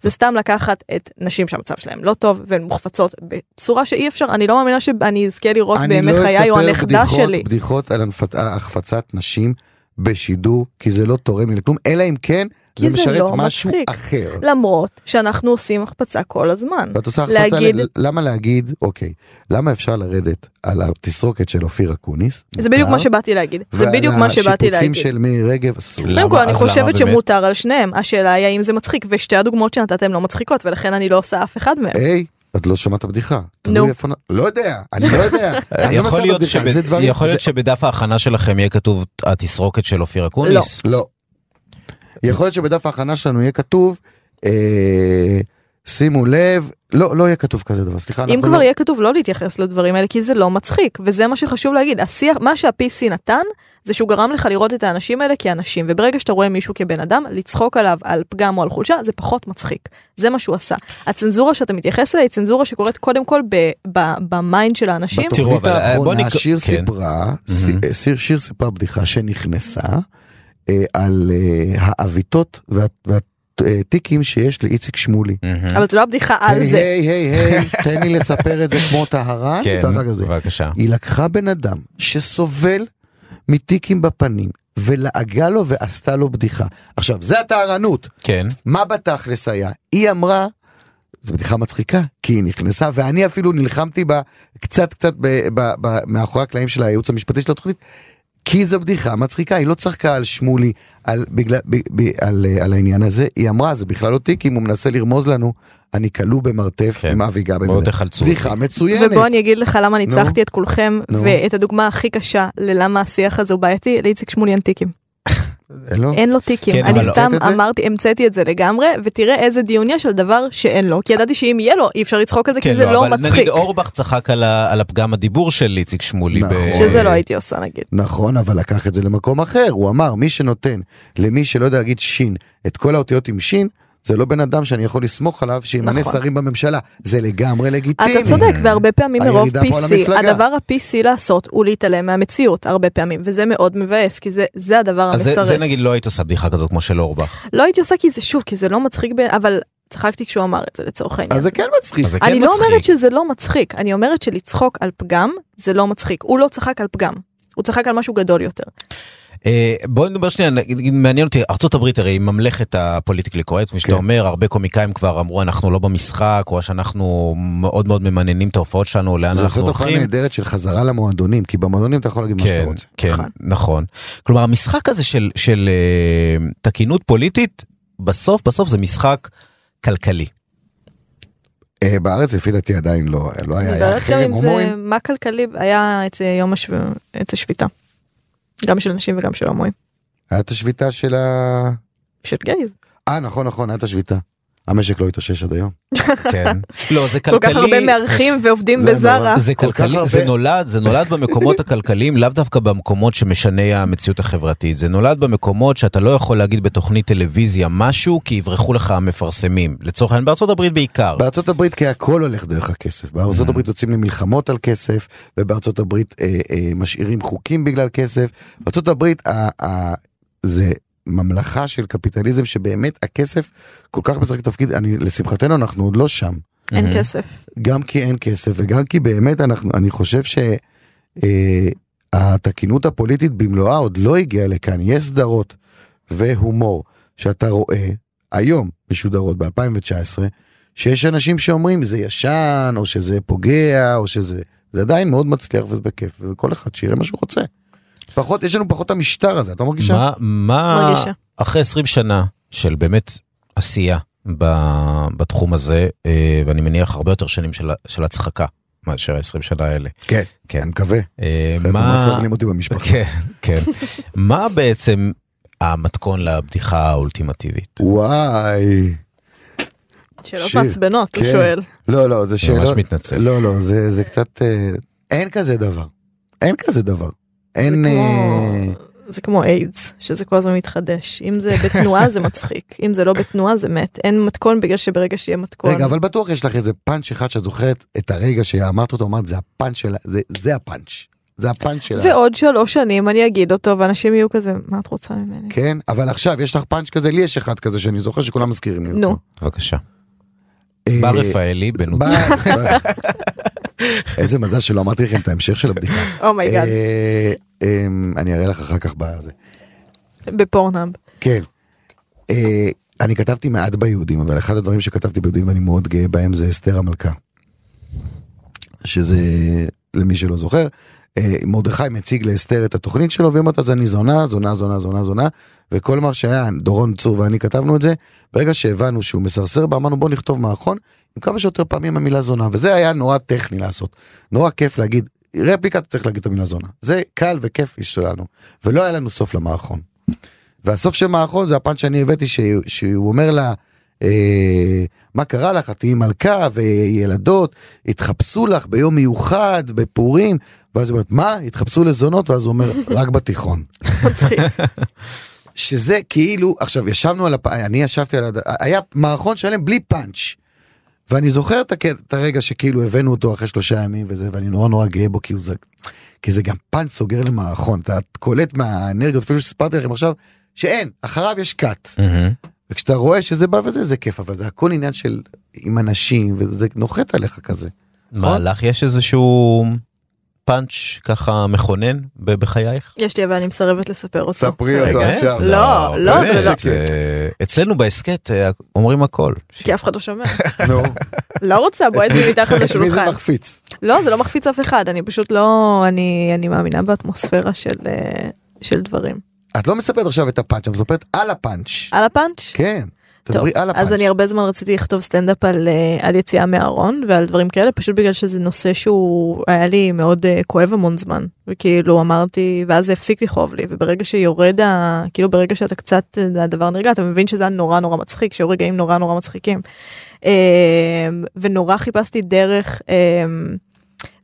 [SPEAKER 2] זה סתם לקחת את נשים שהמצב שלהן לא טוב, והן מוחפצות בצורה שאי אפשר, אני לא מאמינה שאני אזכה לראות
[SPEAKER 3] אני
[SPEAKER 2] בימי
[SPEAKER 3] לא
[SPEAKER 2] חיי או
[SPEAKER 3] אספר
[SPEAKER 2] הנכדה שלי.
[SPEAKER 3] בדיחות על החפצת נשים בשידור, כי זה לא תורם לי לכלום, אלא אם כן זה
[SPEAKER 2] זה
[SPEAKER 3] משרת
[SPEAKER 2] לא
[SPEAKER 3] משהו
[SPEAKER 2] מצחיק.
[SPEAKER 3] אחר.
[SPEAKER 2] למרות שאנחנו עושים החפצה כל הזמן.
[SPEAKER 3] ואת עושה החפצה,
[SPEAKER 2] להגיד-
[SPEAKER 3] ל- למה להגיד, אוקיי, למה אפשר לרדת על התסרוקת של אופיר אקוניס?
[SPEAKER 2] זה בדיוק מה שבאתי להגיד. זה בדיוק מה שבאתי
[SPEAKER 3] ועל השיפוצים
[SPEAKER 2] להגיד.
[SPEAKER 3] של מירי רגב אסור.
[SPEAKER 1] למה?
[SPEAKER 2] קודם כל, אני חושבת
[SPEAKER 1] באמת?
[SPEAKER 2] שמותר על שניהם. השאלה היא האם זה מצחיק, ושתי הדוגמאות שנתתם לא מצחיקות, ולכן אני לא עושה אף אחד מהם.
[SPEAKER 3] היי, את לא שמעת בדיחה.
[SPEAKER 2] נו.
[SPEAKER 3] תלוי איפה נ- לא יודע, אני לא יודע. לא
[SPEAKER 1] יכול להיות שבדף ההכנה שלכם יהיה כתוב התסרוקת של אופיר אקוניס?
[SPEAKER 3] לא. יכול להיות שבדף ההכנה שלנו יהיה כתוב, אה, שימו לב, לא, לא יהיה כתוב כזה דבר, סליחה,
[SPEAKER 2] אם כבר
[SPEAKER 3] לא...
[SPEAKER 2] יהיה כתוב לא להתייחס לדברים האלה, כי זה לא מצחיק, וזה מה שחשוב להגיד. השיח, מה שה-PC נתן, זה שהוא גרם לך לראות את האנשים האלה כאנשים, וברגע שאתה רואה מישהו כבן אדם, לצחוק עליו על פגם או על חולשה, זה פחות מצחיק. זה מה שהוא עשה. הצנזורה שאתה מתייחס אליה היא צנזורה שקורית קודם כל ב mind של האנשים.
[SPEAKER 1] תראו,
[SPEAKER 3] בתוכנית
[SPEAKER 1] אבל, בוא
[SPEAKER 3] האחרונה
[SPEAKER 1] נק-
[SPEAKER 3] שיר
[SPEAKER 1] כן.
[SPEAKER 3] סיפרה, ס- שיר, שיר סיפרה בדיחה שנכנסה אה, על אה, העוויתות וה- והטיקים שיש לאיציק שמולי.
[SPEAKER 2] אבל זה לא הבדיחה על זה.
[SPEAKER 3] היי היי היי, תן לי לספר את זה כמו טהרן,
[SPEAKER 1] כן. בבקשה.
[SPEAKER 3] היא לקחה בן אדם שסובל מטיקים בפנים, ולעגה לו ועשתה לו בדיחה. עכשיו, זה הטהרנות.
[SPEAKER 1] כן.
[SPEAKER 3] מה בתכלס היה? היא אמרה, זו בדיחה מצחיקה, כי היא נכנסה, ואני אפילו נלחמתי בה קצת קצת ב, ב, ב, מאחורי הקלעים של הייעוץ המשפטי של התוכנית, כי זו בדיחה מצחיקה, היא לא צחקה על שמולי, על, בגלל, ב, ב, על, על העניין הזה, היא אמרה, זה בכלל לא טיקים, הוא מנסה לרמוז לנו, אני כלוא במרתף
[SPEAKER 1] כן.
[SPEAKER 3] עם אבי גבי. וזה."
[SPEAKER 1] תחלצו.
[SPEAKER 3] בדיחה מצוינת.
[SPEAKER 2] ובוא אני אגיד לך למה. ניצחתי את כולכם,
[SPEAKER 3] נו.
[SPEAKER 2] ואת הדוגמה הכי קשה ללמה השיח הזה הוא בעייתי, לאיציק שמולי אין טיקים.
[SPEAKER 3] לא?
[SPEAKER 2] אין לו טיקים.
[SPEAKER 1] כן,
[SPEAKER 2] אני
[SPEAKER 1] לא.
[SPEAKER 2] סתם
[SPEAKER 3] זה?
[SPEAKER 2] אמרתי, המצאתי את זה לגמרי, ותראה איזה דיון יש על דבר שאין לו, כי ידעתי שאם יהיה לו, אי אפשר לצחוק על זה, כי
[SPEAKER 1] כן,
[SPEAKER 2] זה לא
[SPEAKER 1] אבל
[SPEAKER 2] מצחיק.
[SPEAKER 1] נגיד אורבך צחק על ה- על הפגם הדיבור של איציק שמולי. ב-
[SPEAKER 3] נכון.
[SPEAKER 2] שזה לא הייתי עושה נגיד.
[SPEAKER 3] נכון, אבל לקח את זה למקום אחר. הוא אמר, מי שנותן למי שלא יודע להגיד שין, את כל האותיות עם שין, זה לא בן אדם שאני יכול לסמוך עליו שימנה
[SPEAKER 2] נכון.
[SPEAKER 3] שרים בממשלה. זה לגמרי לגיטימי.
[SPEAKER 2] אתה צודק, והרבה פעמים מרוב PC. הדבר ה-PC לעשות הוא להתעלם מהמציאות, הרבה פעמים, וזה מאוד מבאס, כי זה- זה הדבר
[SPEAKER 1] אז זה-
[SPEAKER 2] המסרס.
[SPEAKER 1] זה נגיד לא היית עושה בדיחה כזאת כמו של אורבך.
[SPEAKER 2] לא הייתי עושה כי זה שוב, כי זה לא מצחיק, ב- אבל צחקתי כשהוא אמר את זה לצורך העניין.
[SPEAKER 3] אז זה כן מצחיק.
[SPEAKER 1] זה כן
[SPEAKER 2] אני לא
[SPEAKER 1] מצחיק.
[SPEAKER 2] אומרת שזה לא מצחיק, אני אומרת שלצחוק על פגם זה לא מצחיק. הוא לא צחק על פגם, הוא צחק על משהו גדול יותר.
[SPEAKER 1] אה, בואי נדבר שנייה, נגיד, מעניין אותי, ארה"ב הרי היא ממלכת הפוליטיקלי קורקט, כפי שאתה
[SPEAKER 3] כן.
[SPEAKER 1] אומר, הרבה קומיקאים כבר אמרו אנחנו לא במשחק, או שאנחנו מאוד מאוד ממננים את ההופעות שלנו, לאן
[SPEAKER 3] זו
[SPEAKER 1] אנחנו
[SPEAKER 3] תופעה
[SPEAKER 1] הולכים.
[SPEAKER 3] נהדרת של חזרה למועדונים, כי במועדונים אתה יכול להגיד מה שאתה
[SPEAKER 1] כן,
[SPEAKER 3] רוצה.
[SPEAKER 1] כן,
[SPEAKER 2] נכון.
[SPEAKER 1] נכון. כלומר, המשחק הזה של, של אה, תקינות פוליטית, בסוף בסוף זה משחק כלכלי.
[SPEAKER 3] אה, בארץ לפי דעתי עדיין לא לא היה, היה חרם הומואים.
[SPEAKER 2] מה כלכלי, היה את אה, יום השב... את השביתה. גם של נשים וגם של הומואים.
[SPEAKER 3] היה את השביתה של ה...
[SPEAKER 2] של גייז.
[SPEAKER 3] אה נכון נכון הייתה שביתה. המשק לא התאושש עד היום.
[SPEAKER 1] כן. לא, זה
[SPEAKER 2] כל כך
[SPEAKER 1] כלכלי.
[SPEAKER 2] הרבה מארחים ועובדים בזארה.
[SPEAKER 1] זה כלכלי, זה נולד, זה נולד במקומות הכלכליים, לאו דווקא במקומות שמשני המציאות החברתית. זה נולד במקומות שאתה לא יכול להגיד בתוכנית טלוויזיה משהו, כי יברחו לך המפרסמים. לצורך העניין בארצות הברית בעיקר.
[SPEAKER 3] בארצות הברית כי הכל הולך דרך הכסף. בארצות
[SPEAKER 1] Mm.
[SPEAKER 3] הברית יוצאים למלחמות על כסף, ובארצות הברית אה, אה, משאירים חוקים בגלל כסף. בארצות הברית זה ממלכה של קפיטליזם שבאמת הכסף כל כך משחק תפקיד, אני, לשמחתנו אנחנו עוד לא שם.
[SPEAKER 2] אין. כסף.
[SPEAKER 3] גם כי אין כסף וגם כי באמת אנחנו, אני חושב שהתקינות הפוליטית במלואה עוד לא הגיעה לכאן. יש סדרות והומור שאתה רואה היום משודרות ב-2019, שיש אנשים שאומרים זה ישן או שזה פוגע או שזה, זה עדיין מאוד מצליח וזה בכיף וכל אחד שיראה מה שהוא רוצה. פחות, יש לנו פחות המשטר הזה, את לא מרגישה?
[SPEAKER 1] מה, מה,
[SPEAKER 2] מרגישה.
[SPEAKER 1] אחרי 20 שנה של באמת עשייה ב- בתחום הזה, אה, ואני מניח הרבה יותר שנים של, של הצחקה מאשר ה-20 שנה האלה.
[SPEAKER 3] כן,
[SPEAKER 1] כן.
[SPEAKER 3] אני מקווה.
[SPEAKER 1] אה, מה,
[SPEAKER 3] סובלים אותי במשפחה.
[SPEAKER 1] כן, כן. מה בעצם המתכון לבדיחה האולטימטיבית?
[SPEAKER 3] וואי.
[SPEAKER 2] שאלות. מעצבנות, הוא
[SPEAKER 3] כן.
[SPEAKER 2] שואל.
[SPEAKER 3] לא, לא, זה
[SPEAKER 1] אני
[SPEAKER 3] שאלות...
[SPEAKER 1] ממש מתנצל.
[SPEAKER 3] לא, לא, זה, זה קצת... אה, אין כזה דבר. אין כזה דבר. אין...
[SPEAKER 2] זה
[SPEAKER 3] אה,
[SPEAKER 2] כמו- זה כמו איידס, שזה כל הזמן מתחדש. אם זה בתנועה זה מצחיק, אם זה לא בתנועה זה מת. אין מתכון בגלל שברגע שיהיה מתכון.
[SPEAKER 3] רגע, אבל בטוח יש לך איזה פאנץ' אחד שאת זוכרת את הרגע שאמרת אותו, אמרת, זה הפאנץ' שלה, זה, זה הפאנץ'. זה הפאנץ' שלה.
[SPEAKER 2] ועוד שלוש שנים אני אגיד אותו ואנשים יהיו כזה, מה את רוצה ממני?
[SPEAKER 3] כן, אבל עכשיו יש לך פאנץ' כזה, לי יש אחד כזה שאני זוכר שכולם מזכירים לי אותו.
[SPEAKER 2] נו.
[SPEAKER 1] בבקשה.
[SPEAKER 3] אה,
[SPEAKER 1] בר רפאלי בנוט...
[SPEAKER 3] איזה מזל שלא אמרתי לכם את ההמשך של הבדיחה.
[SPEAKER 2] oh my God,
[SPEAKER 3] אה, אמ, אני אראה לך אחר כך בזה.
[SPEAKER 2] בפורנאב.
[SPEAKER 3] כן. אה, אני כתבתי מעט ביהודים, אבל אחד הדברים שכתבתי ביהודים ואני מאוד גאה בהם זה אסתר המלכה. שזה, למי שלא זוכר, אה, מרדכי מציג לאסתר את התוכנית שלו, והיא אומרת אז אני זונה, זונה, זונה, זונה, זונה, וכל מה שהיה, דורון צור ואני כתבנו את זה, ברגע שהבנו שהוא מסרסר בה, אמרנו בוא נכתוב מערכון עם כמה שיותר פעמים המילה זונה, וזה היה נורא טכני לעשות. נורא כיף להגיד, רפליקה צריך להגיד את המילה זונה. זה קל וכיף שלנו, ולא היה לנו סוף למערכון. והסוף של מערכון זה הפאנץ' שאני הבאתי שהוא, שהוא אומר לה אה, מה קרה לך את תהיי מלכה וילדות התחפשו לך ביום מיוחד בפורים ואז היא אומרת מה התחפשו לזונות ואז הוא אומר רק בתיכון. שזה כאילו עכשיו ישבנו על הפ... אני ישבתי על הד... היה מערכון שלם בלי פאנץ'. ואני זוכר את, הקט... את הרגע שכאילו הבאנו אותו אחרי שלושה ימים וזה ואני נורא נורא גאה בו כי, הוא זה... כי זה גם פאנץ' סוגר למערכון אתה קולט מהאנרגיות אפילו שסיפרתי לכם עכשיו שאין אחריו יש קאט
[SPEAKER 1] מהמם.
[SPEAKER 3] וכשאתה רואה שזה בא וזה זה כיף אבל זה הכל עניין של עם אנשים וזה נוחת עליך כזה.
[SPEAKER 1] מה, לך יש איזשהו פאנץ' ככה מכונן בחייך?
[SPEAKER 2] יש לי אבל אני מסרבת לספר אותו.
[SPEAKER 3] ספרי
[SPEAKER 1] רגע,
[SPEAKER 2] לא, לא,
[SPEAKER 1] באמת,
[SPEAKER 2] זה לא.
[SPEAKER 1] זה- אצלנו בהסכת אה, אומרים הכל.
[SPEAKER 2] כי אף אחד לא שומע.
[SPEAKER 3] נו,
[SPEAKER 2] לא רוצה, בועט לי מתחת
[SPEAKER 3] את מי זה
[SPEAKER 2] לשולחן.
[SPEAKER 3] מחפיץ?
[SPEAKER 2] לא, זה לא מחפיץ אף אחד, אני פשוט לא, אני אני מאמינה באטמוספירה של אה, של דברים.
[SPEAKER 3] את לא מספרת עכשיו את הפאנץ', את מספרת על הפאנץ'.
[SPEAKER 2] על הפאנץ'?
[SPEAKER 3] כן,
[SPEAKER 2] טוב,
[SPEAKER 3] תדברי על הפאנץ'.
[SPEAKER 2] אז אני הרבה זמן רציתי לכתוב סטנדאפ על, אה, על יציאה מהארון ועל דברים כאלה, פשוט בגלל שזה נושא שהוא היה לי מאוד אה, כואב המון זמן. וכאילו אמרתי, ואז זה הפסיק לכאוב לי, וברגע שיורד, ה, כאילו ברגע שאתה קצת, אה, הדבר נרגע, אתה מבין שזה היה נורא נורא מצחיק, שהיו רגעים נורא נורא מצחיקים. אה, ונורא חיפשתי דרך. אה,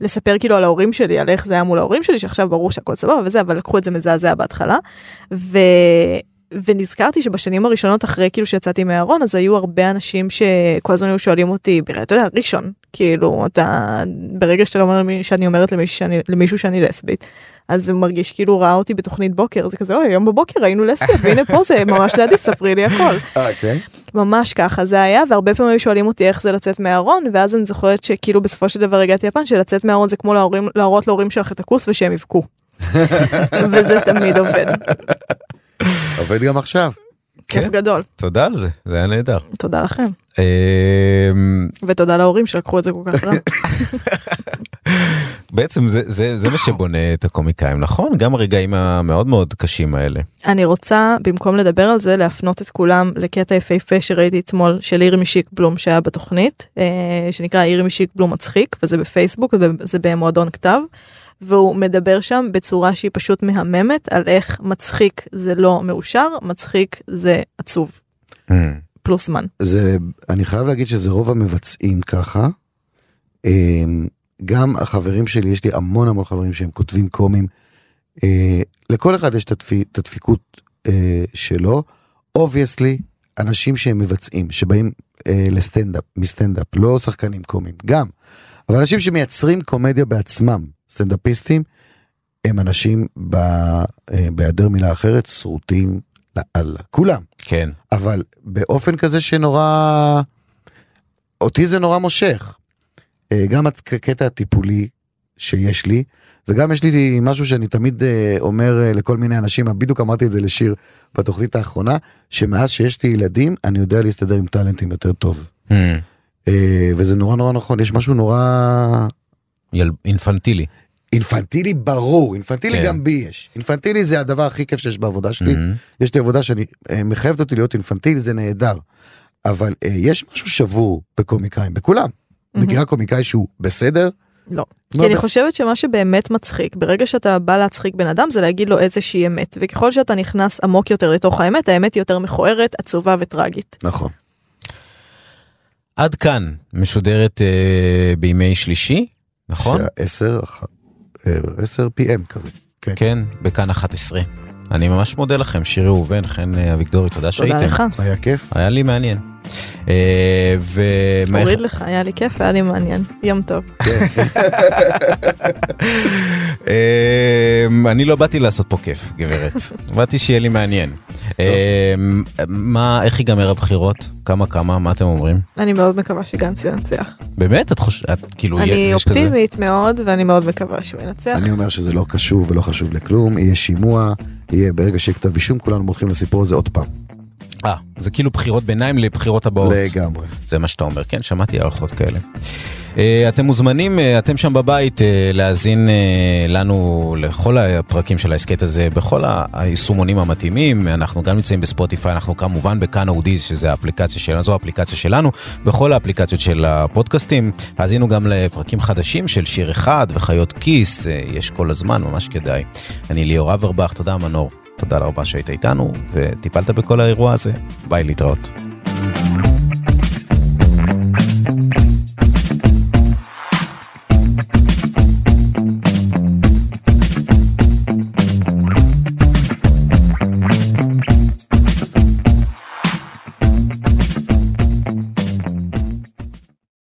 [SPEAKER 2] לספר כאילו על ההורים שלי, על איך זה היה מול ההורים שלי, שעכשיו ברור שהכל סבבה וזה, אבל לקחו את זה מזעזע בהתחלה. ו... ונזכרתי שבשנים הראשונות אחרי כאילו שיצאתי מהארון אז היו הרבה אנשים שכל הזמן היו שואלים אותי, אתה יודע, ראשון, כאילו אתה ברגע שאתה אומר למי, שאני אומרת למישהו שאני, למישהו שאני לסבית, אז זה מרגיש כאילו ראה אותי בתוכנית בוקר, זה כזה אוי היום בבוקר היינו לסביות והנה פה זה ממש לידי ספרי לי הכל.
[SPEAKER 3] אה, כן?
[SPEAKER 2] ממש ככה זה היה והרבה פעמים היו שואלים אותי איך זה לצאת מהארון ואז אני זוכרת שכאילו בסופו של דבר הגעתי לפן שלצאת מהארון זה כמו להורים, להראות להורים שלך את הכוס ושהם יבכו. וזה תמיד עובד,
[SPEAKER 3] עובד גם עכשיו.
[SPEAKER 2] כיף
[SPEAKER 1] כן.
[SPEAKER 2] גדול,
[SPEAKER 1] תודה על זה, זה היה נהדר.
[SPEAKER 2] תודה לכם
[SPEAKER 1] אמ,
[SPEAKER 2] ותודה להורים שלקחו את זה כל כך רע.
[SPEAKER 1] בעצם זה, זה, זה מה שבונה את הקומיקאים, נכון? גם הרגעים המאוד מאוד קשים האלה.
[SPEAKER 2] אני רוצה במקום לדבר על זה להפנות את כולם לקטע יפהפה שראיתי אתמול של אירי משיק בלום שהיה בתוכנית אה, שנקרא אירי משיק בלום מצחיק וזה בפייסבוק וזה במועדון כתב. והוא מדבר שם בצורה שהיא פשוט מהממת על איך מצחיק זה לא מאושר מצחיק זה עצוב.
[SPEAKER 1] אמ,
[SPEAKER 2] פלוס זמן.
[SPEAKER 3] זה, אני חייב להגיד שזה רוב המבצעים ככה. אמ, גם החברים שלי, יש לי המון המון חברים שהם כותבים קומים. אה, לכל אחד יש את הדפיקות אה, שלו. obviously, אנשים שהם מבצעים, שבאים אה, לסטנדאפ, מסטנדאפ, לא שחקנים קומיים, גם. אבל אנשים שמייצרים קומדיה בעצמם, סטנדאפיסטים, הם אנשים, ב, אה, בהיעדר מילה אחרת, שרוטים לאללה. כולם.
[SPEAKER 1] כן.
[SPEAKER 3] אבל באופן כזה שנורא... אותי זה נורא מושך. אה, גם הקטע הטיפולי שיש לי, וגם יש לי משהו שאני תמיד אה, אומר לכל מיני אנשים, בדיוק אמרתי את זה לשיר בתוכנית האחרונה, שמאז שיש לי ילדים, אני יודע להסתדר עם טאלנטים יותר טוב.
[SPEAKER 1] Hmm.
[SPEAKER 3] אה, וזה נורא נורא נכון, יש משהו נורא
[SPEAKER 1] יל- אינפנטילי.
[SPEAKER 3] אינפנטילי ברור, אינפנטילי
[SPEAKER 1] כן.
[SPEAKER 3] גם בי יש. אינפנטילי זה הדבר הכי כיף שיש בעבודה שלי.
[SPEAKER 1] Mhm.
[SPEAKER 3] יש לי עבודה שאני אה, מחייבת אותי להיות אינפנטילי, זה נהדר. אבל אה, יש משהו שבור בקומיקאים, בכולם. מכירה קומיקאי שהוא בסדר?
[SPEAKER 2] לא.
[SPEAKER 3] לא
[SPEAKER 2] כי אני
[SPEAKER 3] בס-
[SPEAKER 2] חושבת שמה שבאמת מצחיק, ברגע שאתה בא להצחיק בן אדם זה להגיד לו איזושהי אמת, וככל שאתה נכנס עמוק יותר לתוך האמת, האמת היא יותר מכוערת, עצובה וטרגית.
[SPEAKER 3] נכון.
[SPEAKER 1] עד כאן משודרת אה, בימי שלישי, נכון?
[SPEAKER 3] שעה 10, אח- אה, 10 PM כזה. כן.
[SPEAKER 1] כן, בכאן 11. אני ממש מודה לכם, שירי ראובן, חן אה, אביגדורי, תודה שהייתם.
[SPEAKER 2] תודה לך.
[SPEAKER 3] היה כיף.
[SPEAKER 1] היה לי מעניין. אה,
[SPEAKER 2] הוריד לך, היה לי כיף, היה לי מעניין. יום טוב.
[SPEAKER 1] אה, אני לא באתי לעשות פה כיף, גברת. באתי שיהיה לי מעניין. אה, מה, איך ייגמר הבחירות? כמה כמה? מה אתם אומרים?
[SPEAKER 2] אני מאוד מקווה שגנץ ינצח.
[SPEAKER 1] באמת? את חושבת, כאילו,
[SPEAKER 2] אני? אופטימית מאוד, ואני מאוד מקווה שהוא ינצח.
[SPEAKER 3] אני אומר שזה לא קשור ולא חשוב לכלום, יהיה שימוע, יהיה ברגע שיהיה כתב אישום, כולנו הולכים לסיפור הזה עוד פעם.
[SPEAKER 1] אה, זה כאילו בחירות ביניים לבחירות הבאות.
[SPEAKER 3] לגמרי.
[SPEAKER 1] זה מה שאתה אומר, כן, שמעתי הערכות כאלה. אה, אתם מוזמנים, אה, אתם שם בבית, אה, להאזין לנו לכל הפרקים של ההסכת הזה בכל היישומונים המתאימים. אנחנו גם נמצאים בספוטיפיי, אנחנו כמובן בכאן אודיז, שזה האפליקציה שלנו, זו האפליקציה שלנו, בכל האפליקציות של הפודקאסטים. האזינו גם לפרקים חדשים של שיר אחד וחיות כיס, יש כל הזמן, ממש כדאי. אני ליאור אברבך, תודה מנור, תודה רבה שהיית איתנו וטיפלת בכל האירוע הזה. ביי, להתראות.